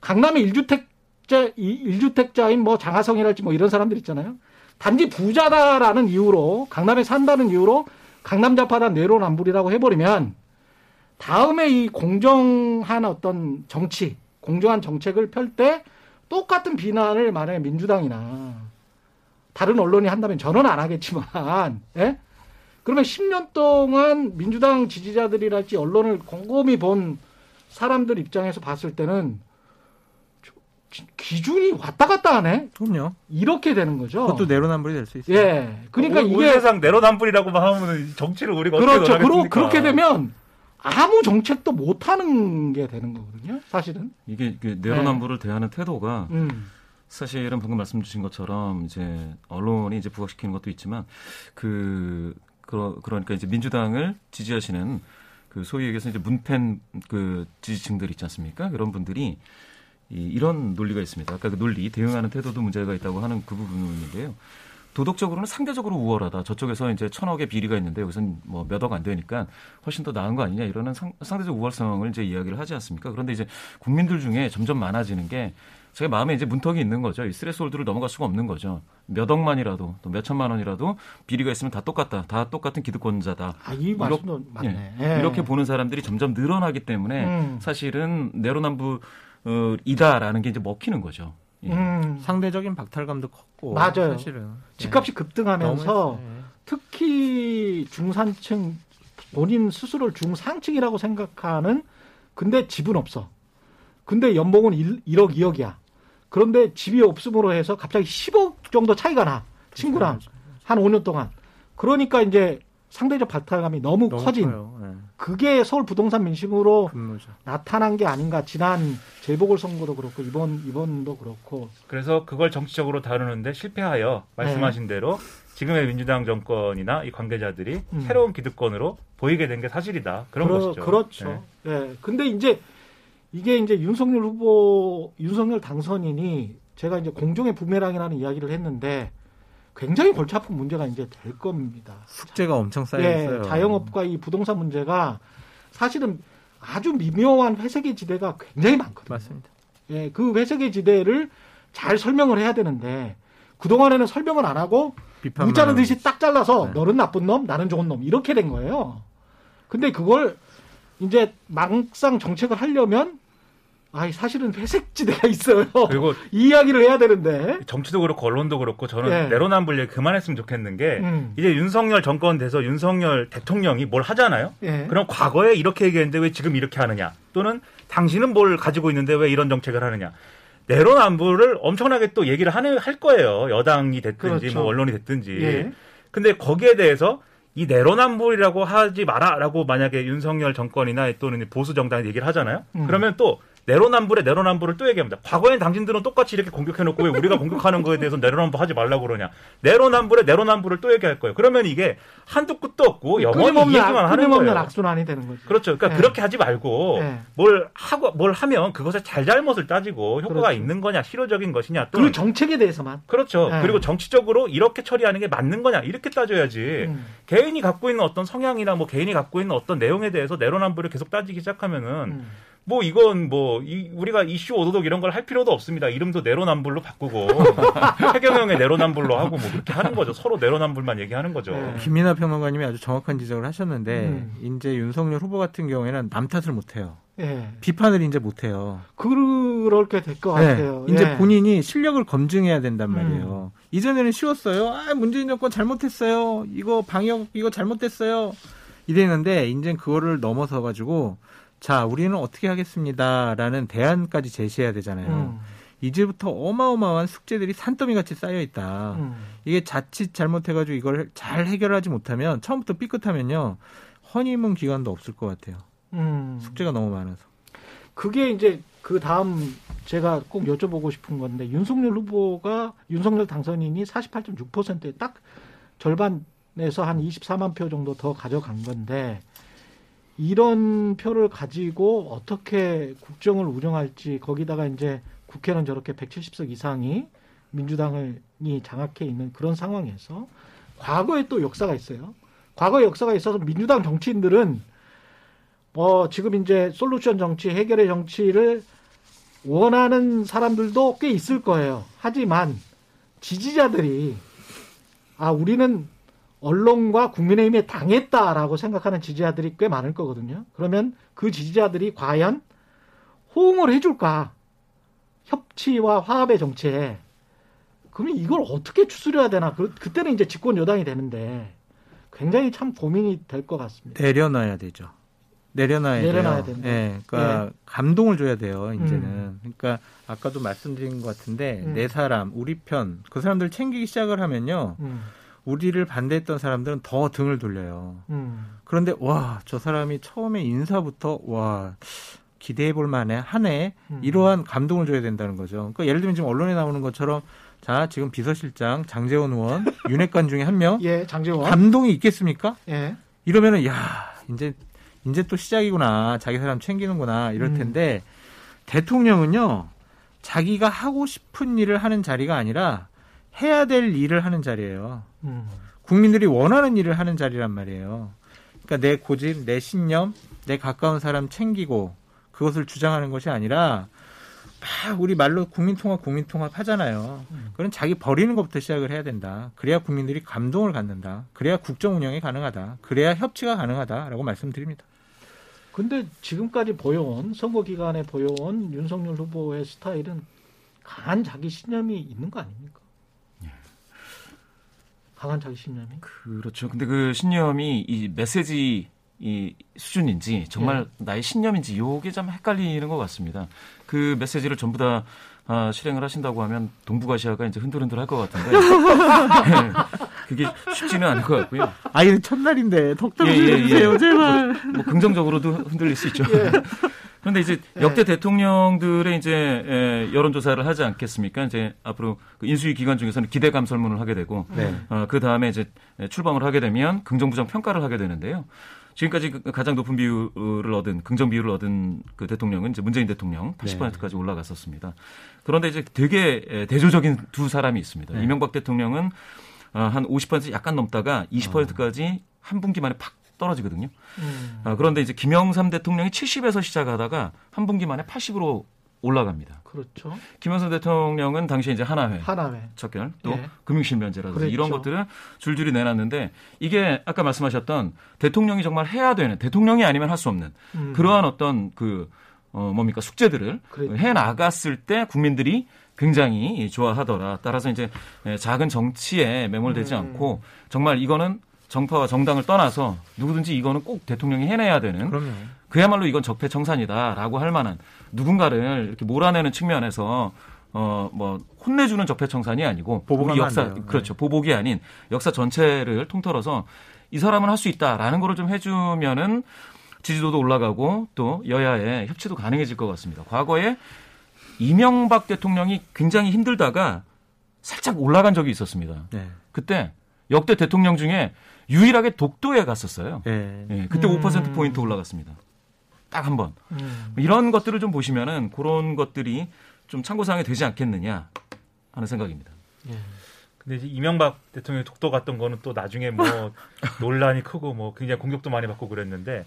강남에 1주택자, 1주택자인 뭐 장하성이랄지 뭐 이런 사람들 있잖아요. 단지 부자다라는 이유로 강남에 산다는 이유로 강남 좌파단 내로남불이라고 해버리면 다음에 이 공정한 어떤 정치, 공정한 정책을 펼 때 똑같은 비난을 만약에 민주당이나 다른 언론이 한다면 저는 안 하겠지만, 예? 그러면 10년 동안 민주당 지지자들이랄지 언론을 곰곰이 본 사람들 입장에서 봤을 때는 기- 기준이 왔다 갔다 하네? 그럼요. 이렇게 되는 거죠. 그것도 내로남불이 될 수 있어요. 예. 그러니까 온- 온 이게 세상 내로남불이라고만 하면 정치를 우리가 어떻게 그렇죠. 그러, 논하겠습니까? 그렇게 되면 아무 정책도 못 하는 게 되는 거거든요. 사실은. 이게 그 내로남불을 대하는 태도가 음. 사실은 방금 말씀 주신 것처럼 이제 언론이 이제 부각시키는 것도 있지만 그 그러, 그러니까 이제 민주당을 지지하시는 그 소위 얘기해서 이제 문팬 그 지지층들 있지 않습니까? 그런 분들이 이, 이런 논리가 있습니다. 아까 그 논리 대응하는 태도도 문제가 있다고 하는 그 부분인데요. 도덕적으로는 상대적으로 우월하다. 저쪽에서 이제 천억의 비리가 있는데 여기서는 뭐 몇 억 안 되니까 훨씬 더 나은 거 아니냐 이러는 상, 상대적 우월성을 이제 이야기를 하지 않습니까? 그런데 이제 국민들 중에 점점 많아지는 게 제 마음에 이제 문턱이 있는 거죠. 이 threshold를 넘어갈 수가 없는 거죠. 몇 억만이라도 또 몇 천만 원이라도 비리가 있으면 다 똑같다. 다 똑같은 기득권자다. 아, 이 말씀도 맞네. 예. 이렇게 보는 사람들이 점점 늘어나기 때문에 음. 사실은 내로남불이다라는 게 이제 먹히는 거죠. 예. 음. 상대적인 박탈감도 컸고 맞아요. 사실은 집값이 예. 급등하면서 너무 했어요. 예. 특히 중산층 본인 스스로를 중상층이라고 생각하는 근데 집은 없어. 근데 연봉은 1, 1억 2억이야. 그런데 집이 없음으로 해서 갑자기 10억 정도 차이가 나. 친구랑 한 5년 동안. 그러니까 이제 상대적 박탈감이 너무, 너무 커진. 예. 그게 서울 부동산 민심으로 분노죠. 나타난 게 아닌가. 지난 재보궐 선거도 그렇고 이번 이번도 그렇고. 그래서 그걸 정치적으로 다루는데 실패하여 말씀하신 대로 지금의 민주당 정권이나 이 관계자들이 음. 새로운 기득권으로 보이게 된 게 사실이다. 그런 그러- 것이죠. 그렇죠. 네. 예. 근데 이제 이게 이제 윤석열 후보, 윤석열 당선인이 제가 이제 공정의 부메랑이라는 이야기를 했는데 굉장히 골치 아픈 문제가 이제 될 겁니다. 숙제가 엄청 쌓여 예, 있어요. 자영업과 이 부동산 문제가 사실은 아주 미묘한 회색의 지대가 굉장히 많거든요. 맞습니다. 예, 그 회색의 지대를 잘 설명을 해야 되는데 그동안에는 설명을 안 하고 무자는 듯이 딱 잘라서 네. 너는 나쁜 놈, 나는 좋은 놈 이렇게 된 거예요. 근데 그걸 이제 막상 정책을 하려면 아, 사실은 회색지대가 있어요. 그리고 이 이야기를 해야 되는데. 정치도 그렇고 언론도 그렇고 저는 예. 내로남불 얘기 그만했으면 좋겠는 게 음. 이제 윤석열 정권 돼서 윤석열 대통령이 뭘 하잖아요. 예. 그럼 과거에 이렇게 얘기했는데 왜 지금 이렇게 하느냐? 또는 당신은 뭘 가지고 있는데 왜 이런 정책을 하느냐? 내로남불을 엄청나게 또 얘기를 하는 할 거예요. 여당이 됐든지 그렇죠. 뭐 언론이 됐든지. 예. 근데 거기에 대해서 이 내로남불이라고 하지 마라라고 만약에 윤석열 정권이나 또는 보수 정당이 얘기를 하잖아요. 음. 그러면 또 내로남불에 내로남불을 또 얘기합니다. 과거엔 당신들은 똑같이 이렇게 공격해놓고 왜 우리가 공격하는 거에 대해서 내로남불 하지 말라고 그러냐. 내로남불에 내로남불을 또 얘기할 거예요. 그러면 이게 한두 끝도 없고 영원히 끊임없는, 얘기만 악- 하는 거예요. 악순환이 되는 거죠. 그렇죠. 그러니까 네. 그렇게 하지 말고 네. 뭘 하고 뭘 하면 그것의 잘잘못을 따지고 효과가 그렇죠. 있는 거냐, 실효적인 것이냐, 또 그리고 정책에 대해서만. 그렇죠. 네. 그리고 정치적으로 이렇게 처리하는 게 맞는 거냐 이렇게 따져야지. 음. 개인이 갖고 있는 어떤 성향이나 뭐 개인이 갖고 있는 어떤 내용에 대해서 내로남불을 계속 따지기 시작하면은 음. 뭐 이건 뭐 이- 우리가 이슈 오도독 이런 걸 할 필요도 없습니다. 이름도 내로남불로 바꾸고 해경영의 내로남불로 하고 뭐 그렇게 하는 거죠. 서로 내로남불만 얘기하는 거죠. 네. 김민하 평론가님이 아주 정확한 지적을 하셨는데 음. 이제 윤석열 후보 같은 경우에는 남 탓을 못 해요. 예. 비판을 이제 못 해요. 그렇게 될 것 같아요. 네, 이제 예. 본인이 실력을 검증해야 된단 음. 말이에요. 이전에는 쉬웠어요. 아, 문재인 정권 잘못했어요. 이거 방역 이거 잘못됐어요. 이랬는데 이제 그거를 넘어서 가지고 자, 우리는 어떻게 하겠습니다라는 대안까지 제시해야 되잖아요. 음. 이제부터 어마어마한 숙제들이 산더미 같이 쌓여 있다. 음. 이게 자칫 잘못해가지고 이걸 잘 해결하지 못하면 처음부터 삐끗하면요 허니문 기간도 없을 것 같아요. 음. 숙제가 너무 많아서. 그게 이제 그 다음 제가 꼭 여쭤보고 싶은 건데 윤석열 후보가 윤석열 당선인이 48.6%에 딱 절반에서 한 24만 표 정도 더 가져간 건데 이런 표를 가지고 어떻게 국정을 운영할지 거기다가 이제 국회는 저렇게 170석 이상이 민주당이 장악해 있는 그런 상황에서 과거에 또 역사가 있어요. 과거 역사가 있어서 민주당 정치인들은 뭐 지금 이제 솔루션 정치, 해결의 정치를 원하는 사람들도 꽤 있을 거예요. 하지만 지지자들이 아 우리는 언론과 국민의힘에 당했다라고 생각하는 지지자들이 꽤 많을 거거든요. 그러면 그 지지자들이 과연 호응을 해줄까? 협치와 화합의 정치에 그러면 이걸 어떻게 추스려야 되나? 그, 그때는 이제 집권 여당이 되는데 굉장히 참 고민이 될 것 같습니다. 내려놔야 되죠. 내려놔야, 내려놔야 돼요. 된다. 예, 그러니까 감동을 줘야 돼요. 이제는. 음. 그러니까 아까도 말씀드린 것 같은데 음. 내 사람, 우리 편, 그 사람들 챙기기 시작을 하면요, 음, 우리를 반대했던 사람들은 더 등을 돌려요. 음, 그런데 와, 저 사람이 처음에 인사부터 와 기대해 볼 만해 하네. 음. 이러한 감동을 줘야 된다는 거죠. 그러니까 예를 들면 지금 언론에 나오는 것처럼 자 지금 비서실장 장재원 의원 윤핵관 중에 한 명 예, 장재원. 감동이 있겠습니까? 예. 이러면은 야 이제 이제 또 시작이구나 자기 사람 챙기는구나 이럴 음. 텐데 대통령은요 자기가 하고 싶은 일을 하는 자리가 아니라 해야 될 일을 하는 자리예요. 음, 국민들이 원하는 일을 하는 자리란 말이에요. 그러니까 내 고집, 내 신념, 내 가까운 사람 챙기고 그것을 주장하는 것이 아니라 막 우리 말로 국민통합, 국민통합 하잖아요. 음. 그건 자기 버리는 것부터 시작을 해야 된다. 그래야 국민들이 감동을 갖는다. 그래야 국정 운영이 가능하다. 그래야 협치가 가능하다라고 말씀드립니다. 근데 지금까지 보여온 선거 기간에 보여온 윤석열 후보의 스타일은 강한 자기 신념이 있는 거 아닙니까? 강한 자기 신념이. 그렇죠. 근데 그 신념이 이 메시지 이 수준인지 정말 나의 신념인지 요게 좀 헷갈리는 것 같습니다. 그 메시지를 전부 다 아, 실행을 하신다고 하면 동북아시아가 이제 흔들흔들 할 것 같은데 네, 그게 쉽지는 않을 것 같고요. 아이 첫날인데 덕담 예, 예, 예. 해주세요, 제발. 뭐 긍정적으로도 흔들릴 수 있죠. 예. 그런데 이제 예. 역대 대통령들의 이제 에, 여론 조사를 하지 않겠습니까? 이제 앞으로 그 인수위 기간 중에서는 기대감 설문을 하게 되고 네. 어, 그 다음에 이제 출범을 하게 되면 긍정부정 평가를 하게 되는데요. 지금까지 그 가장 높은 비율을 얻은 긍정 비율을 얻은 그 대통령은 이제 문재인 대통령 80%까지 올라갔었습니다. 그런데 이제 되게 에, 대조적인 두 사람이 있습니다. 네. 이명박 대통령은 어, 한50% 약간 넘다가 20%까지 한 분기 만에 팍 떨어지거든요. 음. 아, 그런데 이제 김영삼 대통령이 70에서 시작하다가 한 분기 만에 80으로 올라갑니다. 그렇죠. 김영삼 대통령은 당시에 이제 하나회 하나회. 척결 또 예. 금융실면제라든지 그랬죠. 이런 것들을 줄줄이 내놨는데 이게 아까 말씀하셨던 대통령이 정말 해야 되는 대통령이 아니면 할 수 없는 음. 그러한 어떤 그 어, 뭡니까 숙제들을 그랬죠. 해 나갔을 때 국민들이 굉장히 좋아하더라. 따라서 이제 작은 정치에 매몰되지 음. 않고 정말 이거는 정파와 정당을 떠나서 누구든지 이거는 꼭 대통령이 해내야 되는 그럼요. 그야말로 이건 적폐청산이다라고 할 만한 누군가를 이렇게 몰아내는 측면에서 어 뭐 혼내주는 적폐청산이 아니고 우리 역사. 그렇죠 보복이 아닌 역사 전체를 통틀어서 이 사람은 할 수 있다라는 거를 좀 해주면은 지지도도 올라가고 또 여야의 협치도 가능해질 것 같습니다. 과거에 이명박 대통령이 굉장히 힘들다가 살짝 올라간 적이 있었습니다. 네. 그때 역대 대통령 중에 유일하게 독도에 갔었어요. 네. 예, 그때 음. 5% 포인트 올라갔습니다. 딱 한 번. 음. 이런 것들을 좀 보시면은 그런 것들이 좀 참고 사항이 되지 않겠느냐 하는 생각입니다. 근데 이제 이명박 대통령이 독도 갔던 거는 또 나중에 뭐 논란이 크고 뭐 굉장히 공격도 많이 받고 그랬는데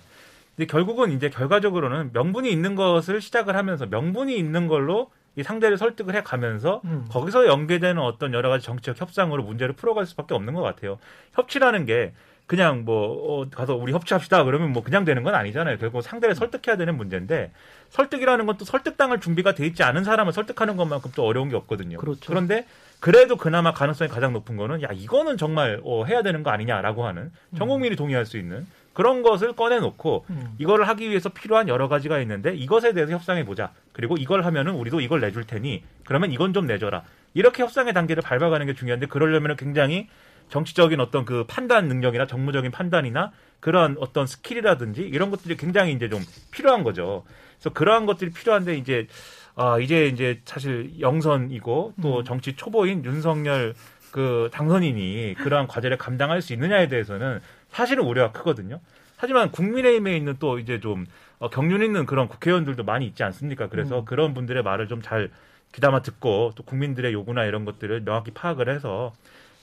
근데 결국은 이제 결과적으로는 명분이 있는 것을 시작을 하면서 명분이 있는 걸로 이 상대를 설득을 해 가면서 음. 거기서 연계되는 어떤 여러 가지 정치적 협상으로 문제를 풀어갈 수밖에 없는 것 같아요. 협치라는 게 그냥 뭐 어, 가서 우리 협치합시다 그러면 뭐 그냥 되는 건 아니잖아요. 결국 상대를 설득해야 되는 문제인데 설득이라는 건 또 설득당할 준비가 돼 있지 않은 사람을 설득하는 것만큼 또 어려운 게 없거든요. 그렇죠. 그런데 그래도 그나마 가능성이 가장 높은 거는 야 이거는 정말 어, 해야 되는 거 아니냐라고 하는 전 국민이 동의할 수 있는 그런 것을 꺼내놓고 음. 이거를 하기 위해서 필요한 여러 가지가 있는데 이것에 대해서 협상해 보자. 그리고 이걸 하면은 우리도 이걸 내줄 테니 그러면 이건 좀 내줘라. 이렇게 협상의 단계를 밟아가는 게 중요한데 그러려면은 굉장히 정치적인 어떤 그 판단 능력이나 정무적인 판단이나 그런 어떤 skill이라든지 이런 것들이 굉장히 이제 좀 필요한 거죠. 그래서 그러한 것들이 필요한데 이제 아 이제 이제 사실 영선이고 또 음. 정치 초보인 윤석열 그 당선인이 그러한 과제를 감당할 수 있느냐에 대해서는 사실은 우려가 크거든요. 하지만 국민의힘에 있는 또 이제 좀 어, 경륜 있는 그런 국회의원들도 많이 있지 않습니까? 그래서 음. 그런 분들의 말을 좀 잘 귀담아 듣고 또 국민들의 요구나 이런 것들을 명확히 파악을 해서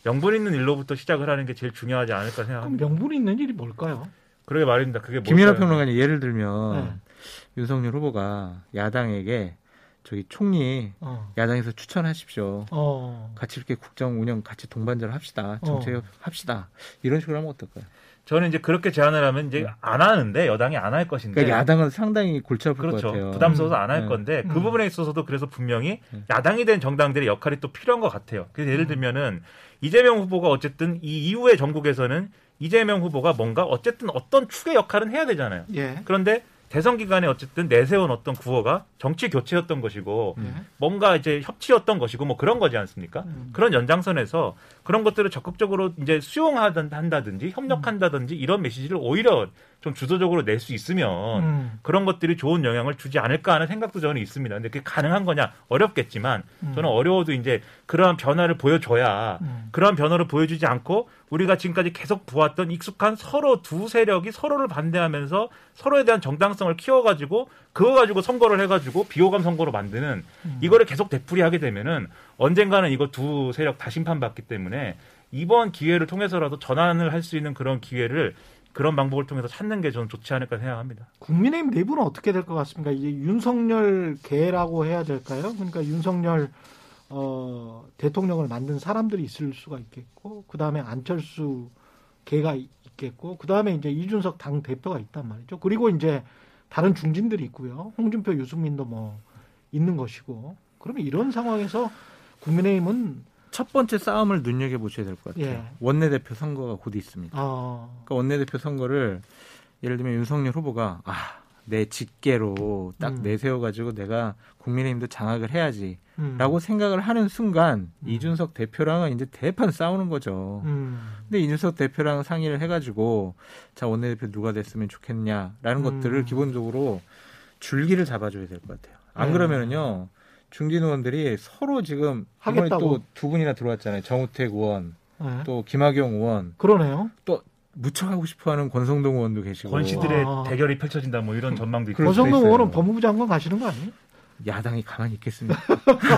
명분 있는 일로부터 시작을 하는 게 제일 중요하지 않을까 그럼 생각합니다. 명분이 있는 일이 뭘까요? 그러게 말입니다. 그게 뭘까요? 평론가님 예를 들면 네. 윤석열 후보가 야당에게 저기 총리 어. 야당에서 추천하십시오. 어. 같이 이렇게 국정 운영 같이 동반자를 합시다. 어. 정책 합시다. 이런 식으로 하면 어떨까요? 저는 이제 그렇게 제안을 하면 이제 안 하는데 여당이 안 할 것인데 그러니까 야당은 상당히 골치 아플 것 그렇죠. 같아요. 부담스러워서 안할 네. 건데 그 음. 부분에 있어서도 그래서 분명히 음. 야당이 된 정당들의 역할이 또 필요한 것 같아요. 그래서 음. 예를 들면은 이재명 후보가 어쨌든 이 이후의 전국에서는 이재명 후보가 뭔가 어쨌든 어떤 축의 역할은 해야 되잖아요. 예. 그런데 대선 기간에 어쨌든 내세운 어떤 구호가 정치 교체였던 것이고 예. 뭔가 이제 협치였던 것이고 뭐 그런 거지 않습니까? 음. 그런 연장선에서 그런 것들을 적극적으로 이제 수용한다든지 협력한다든지 이런 메시지를 오히려 좀 주도적으로 낼 수 있으면 음. 그런 것들이 좋은 영향을 주지 않을까 하는 생각도 저는 있습니다. 근데 그게 가능한 거냐? 어렵겠지만 음. 저는 어려워도 이제 그러한 변화를 보여줘야 음. 그러한 변화를 보여주지 않고 우리가 지금까지 계속 보았던 익숙한 서로 두 세력이 서로를 반대하면서 서로에 대한 정당성을 키워가지고 그거 가지고 선거를 해가지고 비호감 선거로 만드는 음. 이거를 계속 되풀이하게 되면은 언젠가는 이거 두 세력 다 심판받기 때문에 이번 기회를 통해서라도 전환을 할 수 있는 그런 기회를 그런 방법을 통해서 찾는 게 저는 좋지 않을까 생각합니다. 국민의힘 내부는 어떻게 될 것 같습니까? 이제 윤석열 개라고 해야 될까요? 그러니까 윤석열 어, 대통령을 만든 사람들이 있을 수가 있겠고, 그 다음에 안철수 개가 있겠고, 그 다음에 이제 이준석 당 대표가 있단 말이죠. 그리고 이제 다른 중진들이 있고요. 홍준표, 유승민도 뭐 있는 것이고. 그러면 이런 상황에서 국민의힘은 첫 번째 싸움을 눈여겨 보셔야 될 것 같아요. 예. 원내 대표 선거가 곧 있습니다. 어, 그러니까 원내 대표 선거를 예를 들면 윤석열 후보가 아, 내 직계로 딱 음. 내세워 가지고 내가 국민의힘도 장악을 해야지라고 음, 생각을 하는 순간 음. 이준석 대표랑은 이제 대판 싸우는 거죠. 음, 근데 이준석 대표랑 상의를 해 가지고 자 원내대표 누가 됐으면 좋겠냐라는 음. 것들을 기본적으로 줄기를 잡아 줘야 될 것 같아요. 안 네. 그러면은요 중진 의원들이 서로 지금 이번에 하겠다고. 또두 분이나 들어왔잖아요. 정우택 의원 네. 또 김학용 의원 그러네요. 또 무척 하고 싶어하는 권성동 의원도 계시고 권씨들의 아. 대결이 펼쳐진다 뭐 이런 전망도 있고 있어요. 의원은 법무부 장관 가시는 거 아니에요? 야당이 가만히 있겠습니까?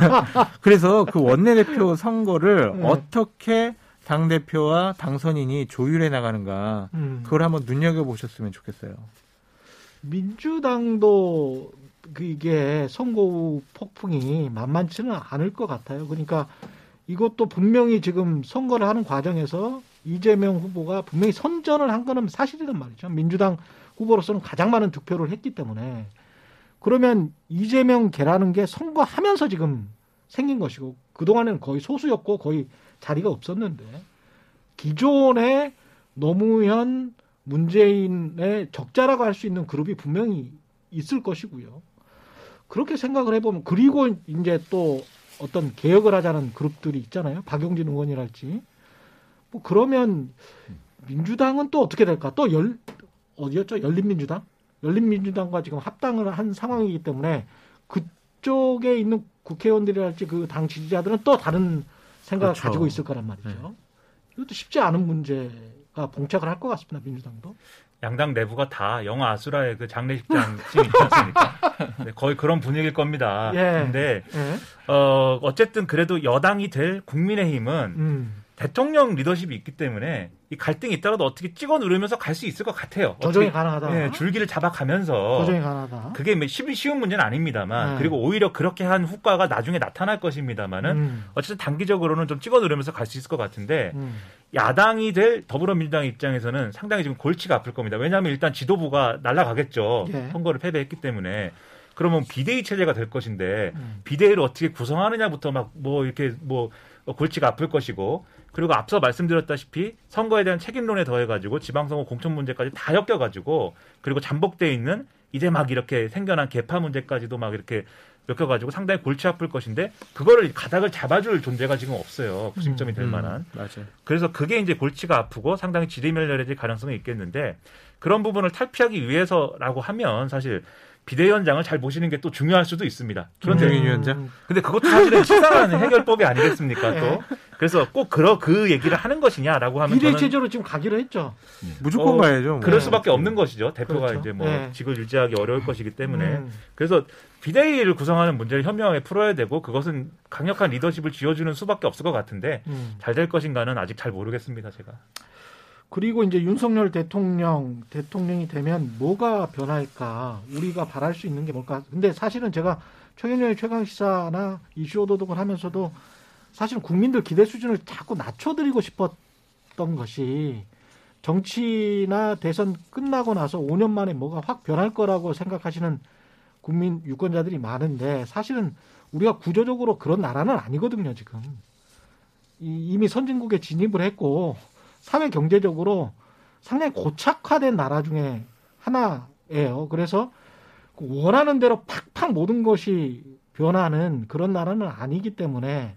그래서 그 원내대표 선거를 네. 어떻게 당 대표와 당선인이 조율해 나가는가 음. 그걸 한번 눈여겨 보셨으면 좋겠어요. 민주당도 그 이게 선거 후 폭풍이 만만치는 않을 것 같아요. 그러니까 이것도 분명히 지금 선거를 하는 과정에서 이재명 후보가 분명히 선전을 한 거는 사실이란 말이죠. 민주당 후보로서는 가장 많은 득표를 했기 때문에 그러면 이재명 개라는 게 선거하면서 지금 생긴 것이고 그동안에는 거의 소수였고 거의 자리가 없었는데 기존의 노무현 문재인의 적자라고 할 수 있는 그룹이 분명히 있을 것이고요. 그렇게 생각을 해보면 그리고 이제 또 어떤 개혁을 하자는 그룹들이 있잖아요. 박용진 의원이랄지. 뭐 그러면 민주당은 또 어떻게 될까? 또 열 어디였죠? 열린민주당? 열린민주당과 지금 합당을 한 상황이기 때문에 그쪽에 있는 국회의원들이랄지 그 당 지지자들은 또 다른 생각을 그렇죠. 가지고 있을 거란 말이죠. 이것도 쉽지 않은 문제가 봉착을 할 것 같습니다. 민주당도. 양당 내부가 다 영화 아수라의 그 장례식장 씬 있지 않습니까? 네, 거의 그런 분위기일 겁니다. 예. 근데 예. 어 어쨌든 그래도 여당이 될 국민의힘은 음. 대통령 리더십이 있기 때문에 이 갈등이 있더라도 어떻게 찍어 누르면서 갈 수 있을 것 같아요. 조정이 가능하다. 예, 줄기를 잡아가면서 조정이 가능하다. 그게 뭐 쉽- 쉬운 문제는 아닙니다만 네. 그리고 오히려 그렇게 한 후과가 나중에 나타날 것입니다만은 음. 어쨌든 단기적으로는 좀 찍어 누르면서 갈 수 있을 것 같은데 음. 야당이 될 더불어민주당 입장에서는 상당히 지금 골치가 아플 겁니다. 왜냐하면 일단 지도부가 날아가겠죠. 예. 선거를 패배했기 때문에. 그러면 비대위 체제가 될 것인데 음. 비대위를 어떻게 구성하느냐부터 막 뭐 이렇게 뭐 골치가 아플 것이고 그리고 앞서 말씀드렸다시피 선거에 대한 책임론에 더해가지고 지방선거 공천 문제까지 다 엮여가지고 그리고 잠복돼 있는 이제 막 이렇게 생겨난 개파 문제까지도 막 이렇게 엮여가지고 상당히 골치 아플 것인데 그거를 가닥을 잡아줄 존재가 지금 없어요. 구심점이 될 음, 만한. 맞아요. 그래서 그게 이제 골치가 아프고 상당히 지리멸렬해질 가능성이 있겠는데 그런 부분을 탈피하기 위해서라고 하면 사실 비대 위원장을 잘 모시는 게 또 중요할 수도 있습니다. 그런데 김정인 위원장? 근데 그것도 사실은 치사한 해결법이 아니겠습니까? 예. 또 그래서 꼭 그러 그 얘기를 하는 것이냐라고 하면 비례 체제로 지금 가기로 했죠. 무조건 어, 가야죠. 뭐. 그럴 네. 수밖에 없는 것이죠. 대표가 그렇죠. 이제 뭐 네. 직을 유지하기 어려울 것이기 때문에 음. 그래서 비대위를 구성하는 문제를 현명하게 풀어야 되고 그것은 강력한 리더십을 쥐어주는 수밖에 없을 것 같은데 음. 잘될 것인가는 아직 잘 모르겠습니다. 제가. 그리고 이제 윤석열 대통령 대통령이 되면 뭐가 변할까? 우리가 바랄 수 있는 게 뭘까? 근데 사실은 제가 최경련의 최강 시사나 이슈 오도독을 하면서도 사실은 국민들 기대 수준을 자꾸 낮춰드리고 싶었던 것이 정치나 대선 끝나고 나서 5년 만에 뭐가 확 변할 거라고 생각하시는 국민 유권자들이 많은데 사실은 우리가 구조적으로 그런 나라는 아니거든요 지금 이- 이미 선진국에 진입을 했고 사회 경제적으로 상당히 고착화된 나라 중에 하나예요. 그래서 그 원하는 대로 팍팍 모든 것이 변하는 그런 나라는 아니기 때문에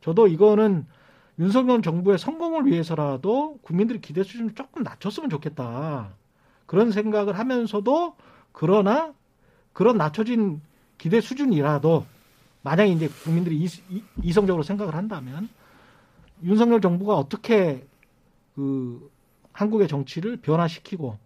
저도 이거는 윤석열 정부의 성공을 위해서라도 국민들의 기대 수준을 조금 낮췄으면 좋겠다. 그런 생각을 하면서도 그러나 그런 낮춰진 기대 수준이라도 만약에 이제 국민들이 이- 이- 이성적으로 생각을 한다면 윤석열 정부가 어떻게 그 한국의 정치를 변화시키고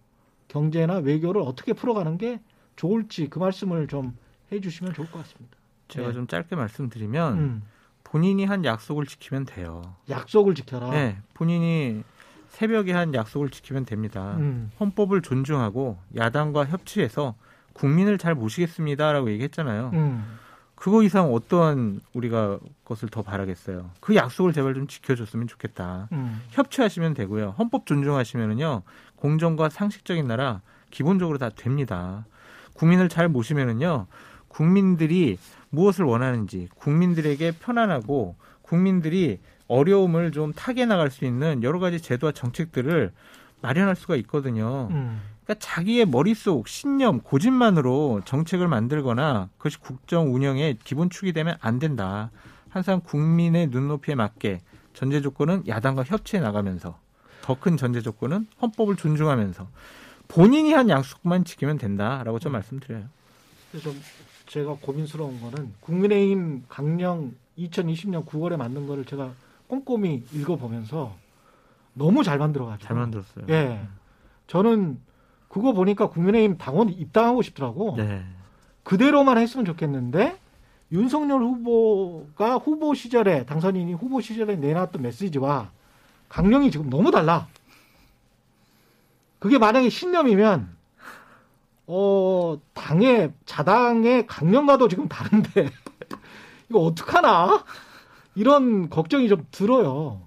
경제나 외교를 어떻게 풀어가는 게 좋을지 그 말씀을 좀 해주시면 좋을 것 같습니다. 제가 네. 좀 짧게 말씀드리면 음, 본인이 한 약속을 지키면 돼요. 약속을 지켜라. 네, 본인이 새벽에 한 약속을 지키면 됩니다. 음, 헌법을 존중하고 야당과 협치해서 국민을 잘 모시겠습니다라고 얘기했잖아요. 음, 그거 이상 어떠한 우리가 것을 더 바라겠어요. 그 약속을 제발 좀 지켜줬으면 좋겠다. 음, 협치하시면 되고요. 헌법 존중하시면은요. 공정과 상식적인 나라 기본적으로 다 됩니다. 국민을 잘 모시면은요. 국민들이 무엇을 원하는지 국민들에게 편안하고 국민들이 어려움을 좀 타개 나갈 수 있는 여러 가지 제도와 정책들을 마련할 수가 있거든요. 음, 그러니까 자기의 머릿속 신념 고집만으로 정책을 만들거나 그것이 국정 운영의 기본축이 되면 안 된다. 항상 국민의 눈높이에 맞게 전제 조건은 야당과 협치해 나가면서 더 큰 전제 조건은 헌법을 존중하면서 본인이 한 약속만 지키면 된다라고 좀 말씀드려요. 그래서 제가 고민스러운 거는 국민의힘 강령 2020년 9월에 만든 거를 제가 꼼꼼히 읽어보면서 너무 잘 만들어가지고 잘 만들었어요. 예, 저는 그거 보니까 국민의힘 당원 입당하고 싶더라고. 네. 그대로만 했으면 좋겠는데 윤석열 후보가 후보 시절에 당선인이 후보 시절에 내놨던 메시지와 강령이 지금 너무 달라. 그게 만약에 신념이면 어 당의 자당의 강령과도 지금 다른데 이거 어떡하나 이런 걱정이 좀 들어요.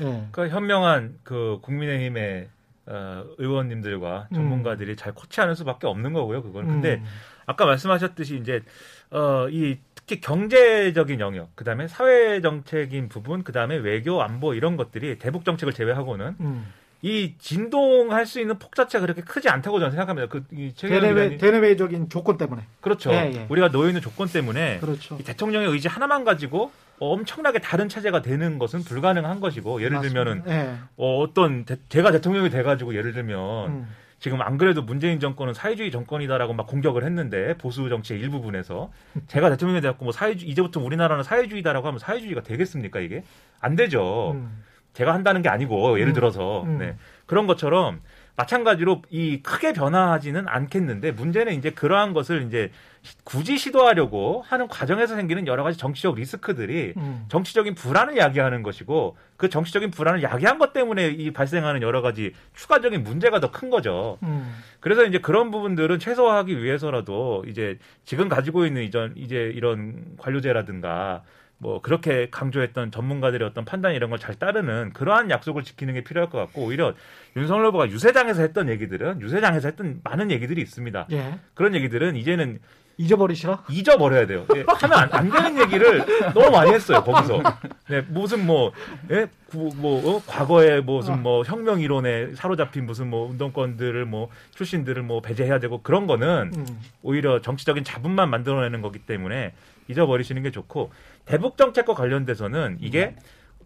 예. 그 현명한 그 국민의힘의 어, 의원님들과 전문가들이 잘 코치하는 수밖에 없는 거고요. 그건 근데 음, 아까 말씀하셨듯이 이제 어, 이 특히 경제적인 영역, 그다음에 사회 정책인 부분, 그다음에 외교 안보 이런 것들이 대북 정책을 제외하고는 음. 이 진동할 수 있는 폭 자체가 그렇게 크지 않다고 저는 생각합니다. 그이 대내외 대내외적인 조건 때문에 그렇죠. 예, 예. 우리가 놓여 있는 조건 때문에 그렇죠. 이 대통령의 의지 하나만 가지고 어, 엄청나게 다른 체제가 되는 것은 불가능한 것이고 예를 들면은 예. 어, 어떤 대- 제가 대통령이 돼가지고 예를 들면 음. 지금 안 그래도 문재인 정권은 사회주의 정권이다라고 막 공격을 했는데 보수 정치의 일부분에서 제가 대통령이 돼갖고 뭐 사회주 이제부터 우리나라는 사회주의다라고 하면 사회주의가 되겠습니까 이게 안 되죠. 음. 제가 한다는 게 아니고 예를 음. 들어서 음. 네. 그런 것처럼 마찬가지로 이 크게 변화하지는 않겠는데 문제는 이제 그러한 것을 이제 시- 굳이 시도하려고 하는 과정에서 생기는 여러 가지 정치적 리스크들이 음. 정치적인 불안을 야기하는 것이고 그 정치적인 불안을 야기한 것 때문에 이 발생하는 여러 가지 추가적인 문제가 더 큰 거죠. 음. 그래서 이제 그런 부분들은 최소화하기 위해서라도 이제 지금 가지고 있는 이전 이제 이런 관료제라든가 뭐 그렇게 강조했던 전문가들의 어떤 판단 이런 걸 잘 따르는 그러한 약속을 지키는 게 필요할 것 같고 오히려 윤석열 후보가 유세장에서 했던 얘기들은 유세장에서 했던 많은 얘기들이 있습니다. 예. 그런 얘기들은 이제는 잊어버리시라. 잊어버려야 돼요. 예, 하면 안, 안 되는 얘기를 너무 많이 했어요, 거기서. 네, 무슨 뭐, 예, 구- 뭐, 어? 과거에 무슨 뭐 혁명 이론에 사로잡힌 무슨 뭐 운동권들을 뭐 출신들을 뭐 배제해야 되고 그런 거는 음. 오히려 정치적인 자분만 만들어내는 거기 때문에 잊어버리시는 게 좋고 대북 정책과 관련돼서는 이게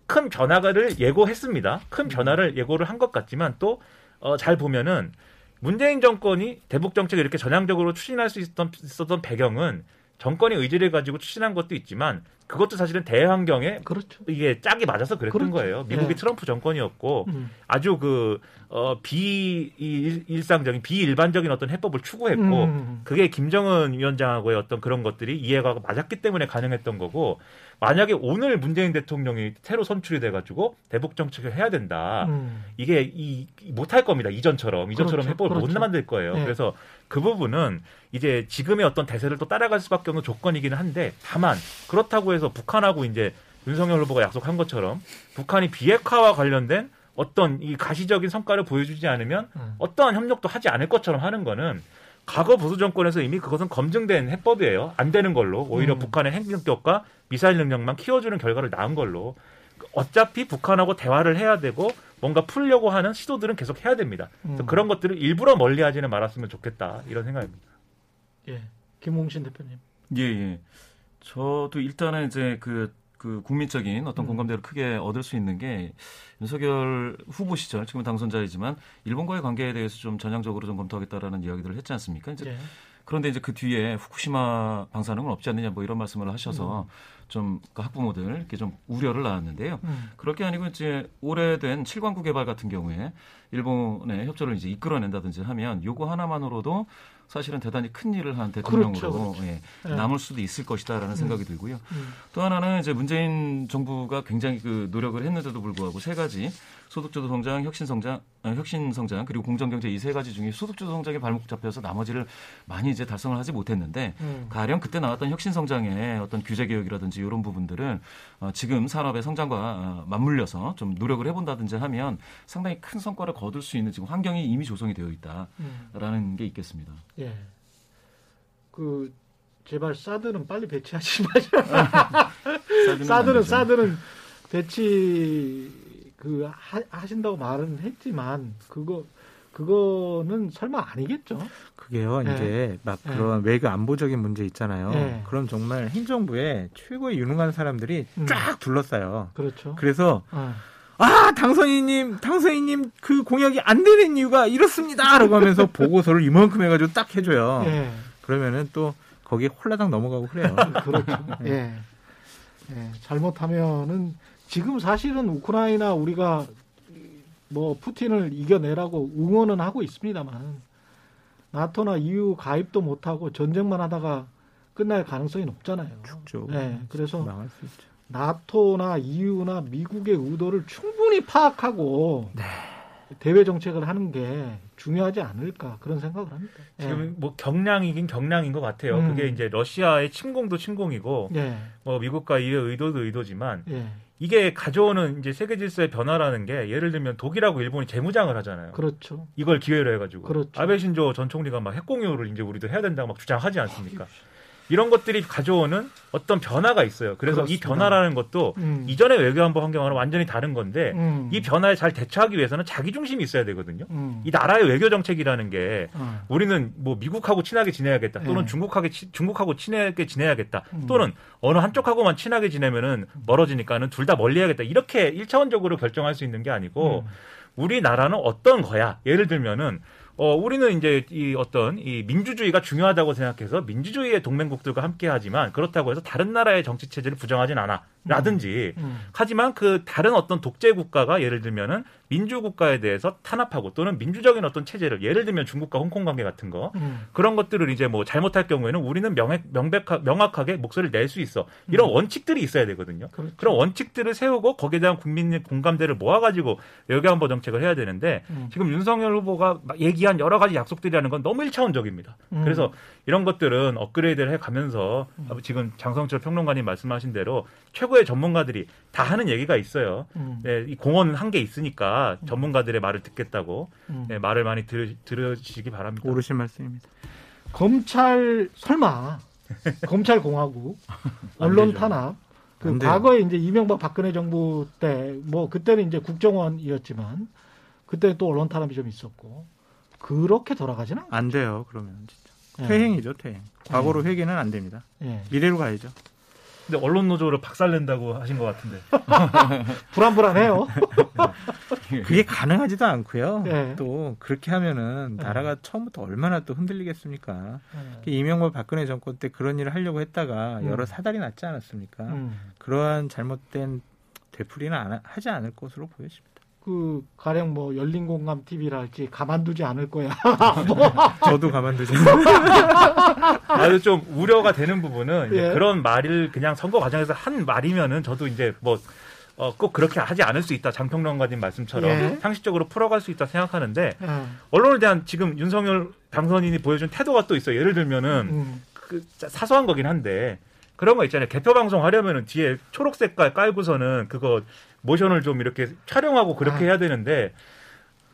큰 변화를 예고했습니다. 큰 변화를 예고를 한 것 같지만 또 어, 잘 보면은 문재인 정권이 대북 정책을 이렇게 전향적으로 추진할 수 있었던, 있었던 배경은 정권의 의지를 가지고 추진한 것도 있지만 그것도 사실은 대환경에 그렇죠. 이게 짝이 맞아서 그랬던 그렇죠. 거예요. 미국이 예. 트럼프 정권이었고 음. 아주 그, 어, 비, 일- 일상적인, 비일반적인 어떤 해법을 추구했고, 음. 그게 김정은 위원장하고의 어떤 그런 것들이 이해가 맞았기 때문에 가능했던 거고, 만약에 오늘 문재인 대통령이 새로 선출이 돼가지고 대북 정책을 해야 된다. 음. 이게 이, 못할 겁니다. 이전처럼. 이전처럼 그렇죠. 해법을 못 그렇죠. 만들 거예요. 네. 그래서 그 부분은 이제 지금의 어떤 대세를 또 따라갈 수밖에 없는 조건이기는 한데, 다만, 그렇다고 해서 북한하고 이제 윤석열 후보가 약속한 것처럼 북한이 비핵화와 관련된 어떤 이 가시적인 성과를 보여주지 않으면 음. 어떠한 협력도 하지 않을 것처럼 하는 거는 과거 보수 정권에서 이미 그것은 검증된 해법이에요. 안 되는 걸로 오히려 음. 북한의 핵 능력과 미사일 능력만 키워주는 결과를 낳은 걸로 어차피 북한하고 대화를 해야 되고 뭔가 풀려고 하는 시도들은 계속 해야 됩니다. 그래서 음. 그런 것들을 일부러 멀리하지는 말았으면 좋겠다 이런 생각입니다. 예. 김홍신 대표님. 예, 예. 저도 일단은 이제 그, 그 국민적인 어떤 음. 공감대를 크게 얻을 수 있는 게 윤석열 후보 시절 지금 은 당선자이지만 일본과의 관계에 대해서 좀 전향적으로 좀 검토하겠다라는 이야기들을 했지 않습니까? 이제 예. 그런데 이제 그 뒤에 후쿠시마 방사능은 없지 않느냐 뭐 이런 말씀을 하셔서 좀 그 학부모들 이렇게 좀 우려를 낳았는데요. 음. 그럴 게 아니고 이제 오래된 7광구 개발 같은 경우에 일본의 협조를 이제 이끌어낸다든지 하면 요거 하나만으로도 사실은 대단히 큰 일을 한 대통령으로 그렇죠, 그렇죠. 예, 예. 남을 수도 있을 것이다라는 생각이 들고요. 음. 또 하나는 이제 문재인 정부가 굉장히 그 노력을 했는데도 불구하고 세 가지 소득주도 성장, 혁신 성장, 아, 혁신 성장 그리고 공정 경제 이 세 가지 중에 소득주도 성장에 발목 잡혀서 나머지를 많이 이제 달성을 하지 못했는데 음. 가령 그때 나왔던 혁신 성장의 어떤 규제 개혁이라든지 이런 부분들은 어, 지금 산업의 성장과 어, 맞물려서 좀 노력을 해본다든지 하면 상당히 큰 성과를 거둘 수 있는 지금 환경이 이미 조성이 되어 있다라는 음. 게 있겠습니다. 예. 그 제발 사드는 빨리 배치하지 마세요. 사드는. 사드는 배치 그 하, 하신다고 말은 했지만 그거 그거는 설마 아니겠죠? 그게요, 예. 이제 막 예. 그런 외교 안보적인 문제 있잖아요. 예. 그럼 정말 행정부에 최고의 유능한 사람들이 음. 쫙 둘러싸요. 그렇죠. 그래서 어. 아 당선인님, 당선인님 그 공약이 안 되는 이유가 이렇습니다라고 하면서 보고서를 이만큼 해가지고 딱 해줘요. 예. 그러면은 또 거기에 홀라당 넘어가고 그래요. 그렇죠. 예. 예. 잘못하면은 지금 사실은 우크라이나 우리가 뭐 푸틴을 이겨내라고 응원은 하고 있습니다만 나토나 EU 가입도 못하고 전쟁만 하다가 끝날 가능성이 높잖아요. 죽죠. 예. 그래서 망할 수 있죠. 나토나 EU나 미국의 의도를 충분히 파악하고 네. 대외 정책을 하는 게 중요하지 않을까 그런 생각을 합니다. 예. 지금 뭐 경량이긴 경량인 것 같아요. 음. 그게 이제 러시아의 침공도 침공이고 예. 뭐 미국과 이의 의도도 의도지만 예. 이게 가져오는 이제 세계 질서의 변화라는 게 예를 들면 독일하고 일본이 재무장을 하잖아요. 그렇죠. 이걸 기회로 해가지고 그렇죠. 아베 신조 전 총리가 막 핵공유를 이제 우리도 해야 된다고 막 주장하지 않습니까? 이런 것들이 가져오는 어떤 변화가 있어요. 그래서 이 그렇습니다. 변화라는 것도 음. 이전의 외교안보 환경과는 완전히 다른 건데 음. 이 변화에 잘 대처하기 위해서는 자기 중심이 있어야 되거든요. 음. 이 나라의 외교 정책이라는 게 어. 우리는 뭐 미국하고 친하게 지내야겠다 또는 네. 중국하게 치- 중국하고 친하게 지내야겠다 음. 또는 어느 한쪽하고만 친하게 지내면은 멀어지니까는 둘 다 멀리해야겠다 이렇게 일차원적으로 결정할 수 있는 게 아니고 음. 우리나라는 어떤 거야 예를 들면은 어, 우리는 이제 이 어떤 이 민주주의가 중요하다고 생각해서 민주주의의 동맹국들과 함께 하지만 그렇다고 해서 다른 나라의 정치 체제를 부정하진 않아. 라든지. 음. 하지만 그 다른 어떤 독재 국가가 예를 들면은 민주 국가에 대해서 탄압하고 또는 민주적인 어떤 체제를 예를 들면 중국과 홍콩 관계 같은 거 음. 그런 것들을 이제 뭐 잘못할 경우에는 우리는 명백, 명백하, 명확하게 목소리를 낼 수 있어. 이런 원칙들이 있어야 되거든요. 음. 그렇죠. 그런 원칙들을 세우고 거기에 대한 국민의 공감대를 모아가지고 외교안보 정책을 해야 되는데 음. 지금 윤석열 후보가 막 얘기한 여러 가지 약속들이라는 건 너무 일차원적입니다. 음. 그래서 이런 것들은 업그레이드를 해가면서 지금 장성철 평론가님 말씀하신 대로 최고의 전문가들이 다 하는 얘기가 있어요. 음. 네, 이 공헌은 한 게 있으니까 전문가들의 말을 듣겠다고 음. 네, 말을 많이 들, 들으시기 바랍니다. 오르신 말씀입니다. 검찰 설마 검찰 공화국 언론. 탄압 그. 과거에 이제 이명박 박근혜 정부 때 뭐 그때는 이제 국정원이었지만 그때 또 언론 탄압이 좀 있었고 그렇게 돌아가지는 않- 안 돼요. 그러면 진짜 예. 퇴행이죠, 퇴행. 과거로 회귀는 안 됩니다. 예. 미래로 가야죠. 근데 언론 노조를 박살낸다고 하신 것 같은데. 불안불안해요. 그게 가능하지도 않고요. 예. 또 그렇게 하면은 예. 나라가 처음부터 얼마나 또 흔들리겠습니까? 예. 이명박 박근혜 정권 때 그런 일을 하려고 했다가 음. 여러 사달이 났지 않았습니까? 음. 그러한 잘못된 되풀이는 안- 하지 않을 것으로 보여집니다. 그 가령 뭐 열린 공감 TV랄지 가만두지 않을 거야. 저도 가만두지. 아주 좀 우려가 되는 부분은 예. 그런 말을 그냥 선거 과정에서 한 말이면은 저도 이제 뭐 어, 꼭 그렇게 하지 않을 수 있다. 장평론가님 말씀처럼 예. 상식적으로 풀어갈 수 있다 생각하는데 예. 언론에 대한 지금 윤석열 당선인이 보여준 태도가 또 있어요. 예를 들면은 음. 그 사소한 거긴 한데 그런 거 있잖아요. 개표 방송 하려면은 뒤에 초록 색깔 깔고서는 그거 모션을 좀 이렇게 촬영하고 그렇게 아. 해야 되는데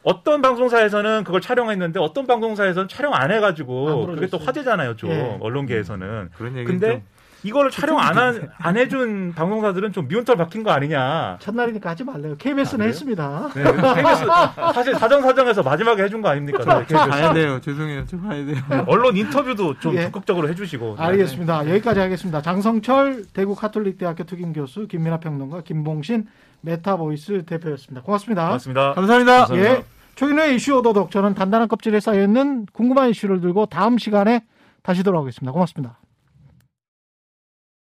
어떤 방송사에서는 그걸 촬영했는데 어떤 방송사에서는 촬영 안안 해가지고 그게 또. 화제잖아요. 좀 예. 언론계에서는. 그런 얘기 근데 이거를 촬영 안, 한, 안 해준 방송사들은 좀 미운털 박힌 거 아니냐. 첫날이니까 하지 말래요. KBS는 그래요? 했습니다. 네, KBS 사실 사정사정에서 마지막에 해준 거 아닙니까? KBS. 가야 돼요. 죄송해요. 저 가야 돼요. 언론 인터뷰도 좀 예. 적극적으로 해주시고. 알겠습니다. 여기까지 하겠습니다. 장성철 대구 카톨릭대학교 특임 교수, 김민하 평론가, 김봉신 메타보이스 대표였습니다. 고맙습니다. 고맙습니다. 감사합니다. 예. 최근의 이슈 오도독 저는 단단한 껍질에 쌓여있는 궁금한 이슈를 들고 다음 시간에 다시 돌아오겠습니다. 고맙습니다.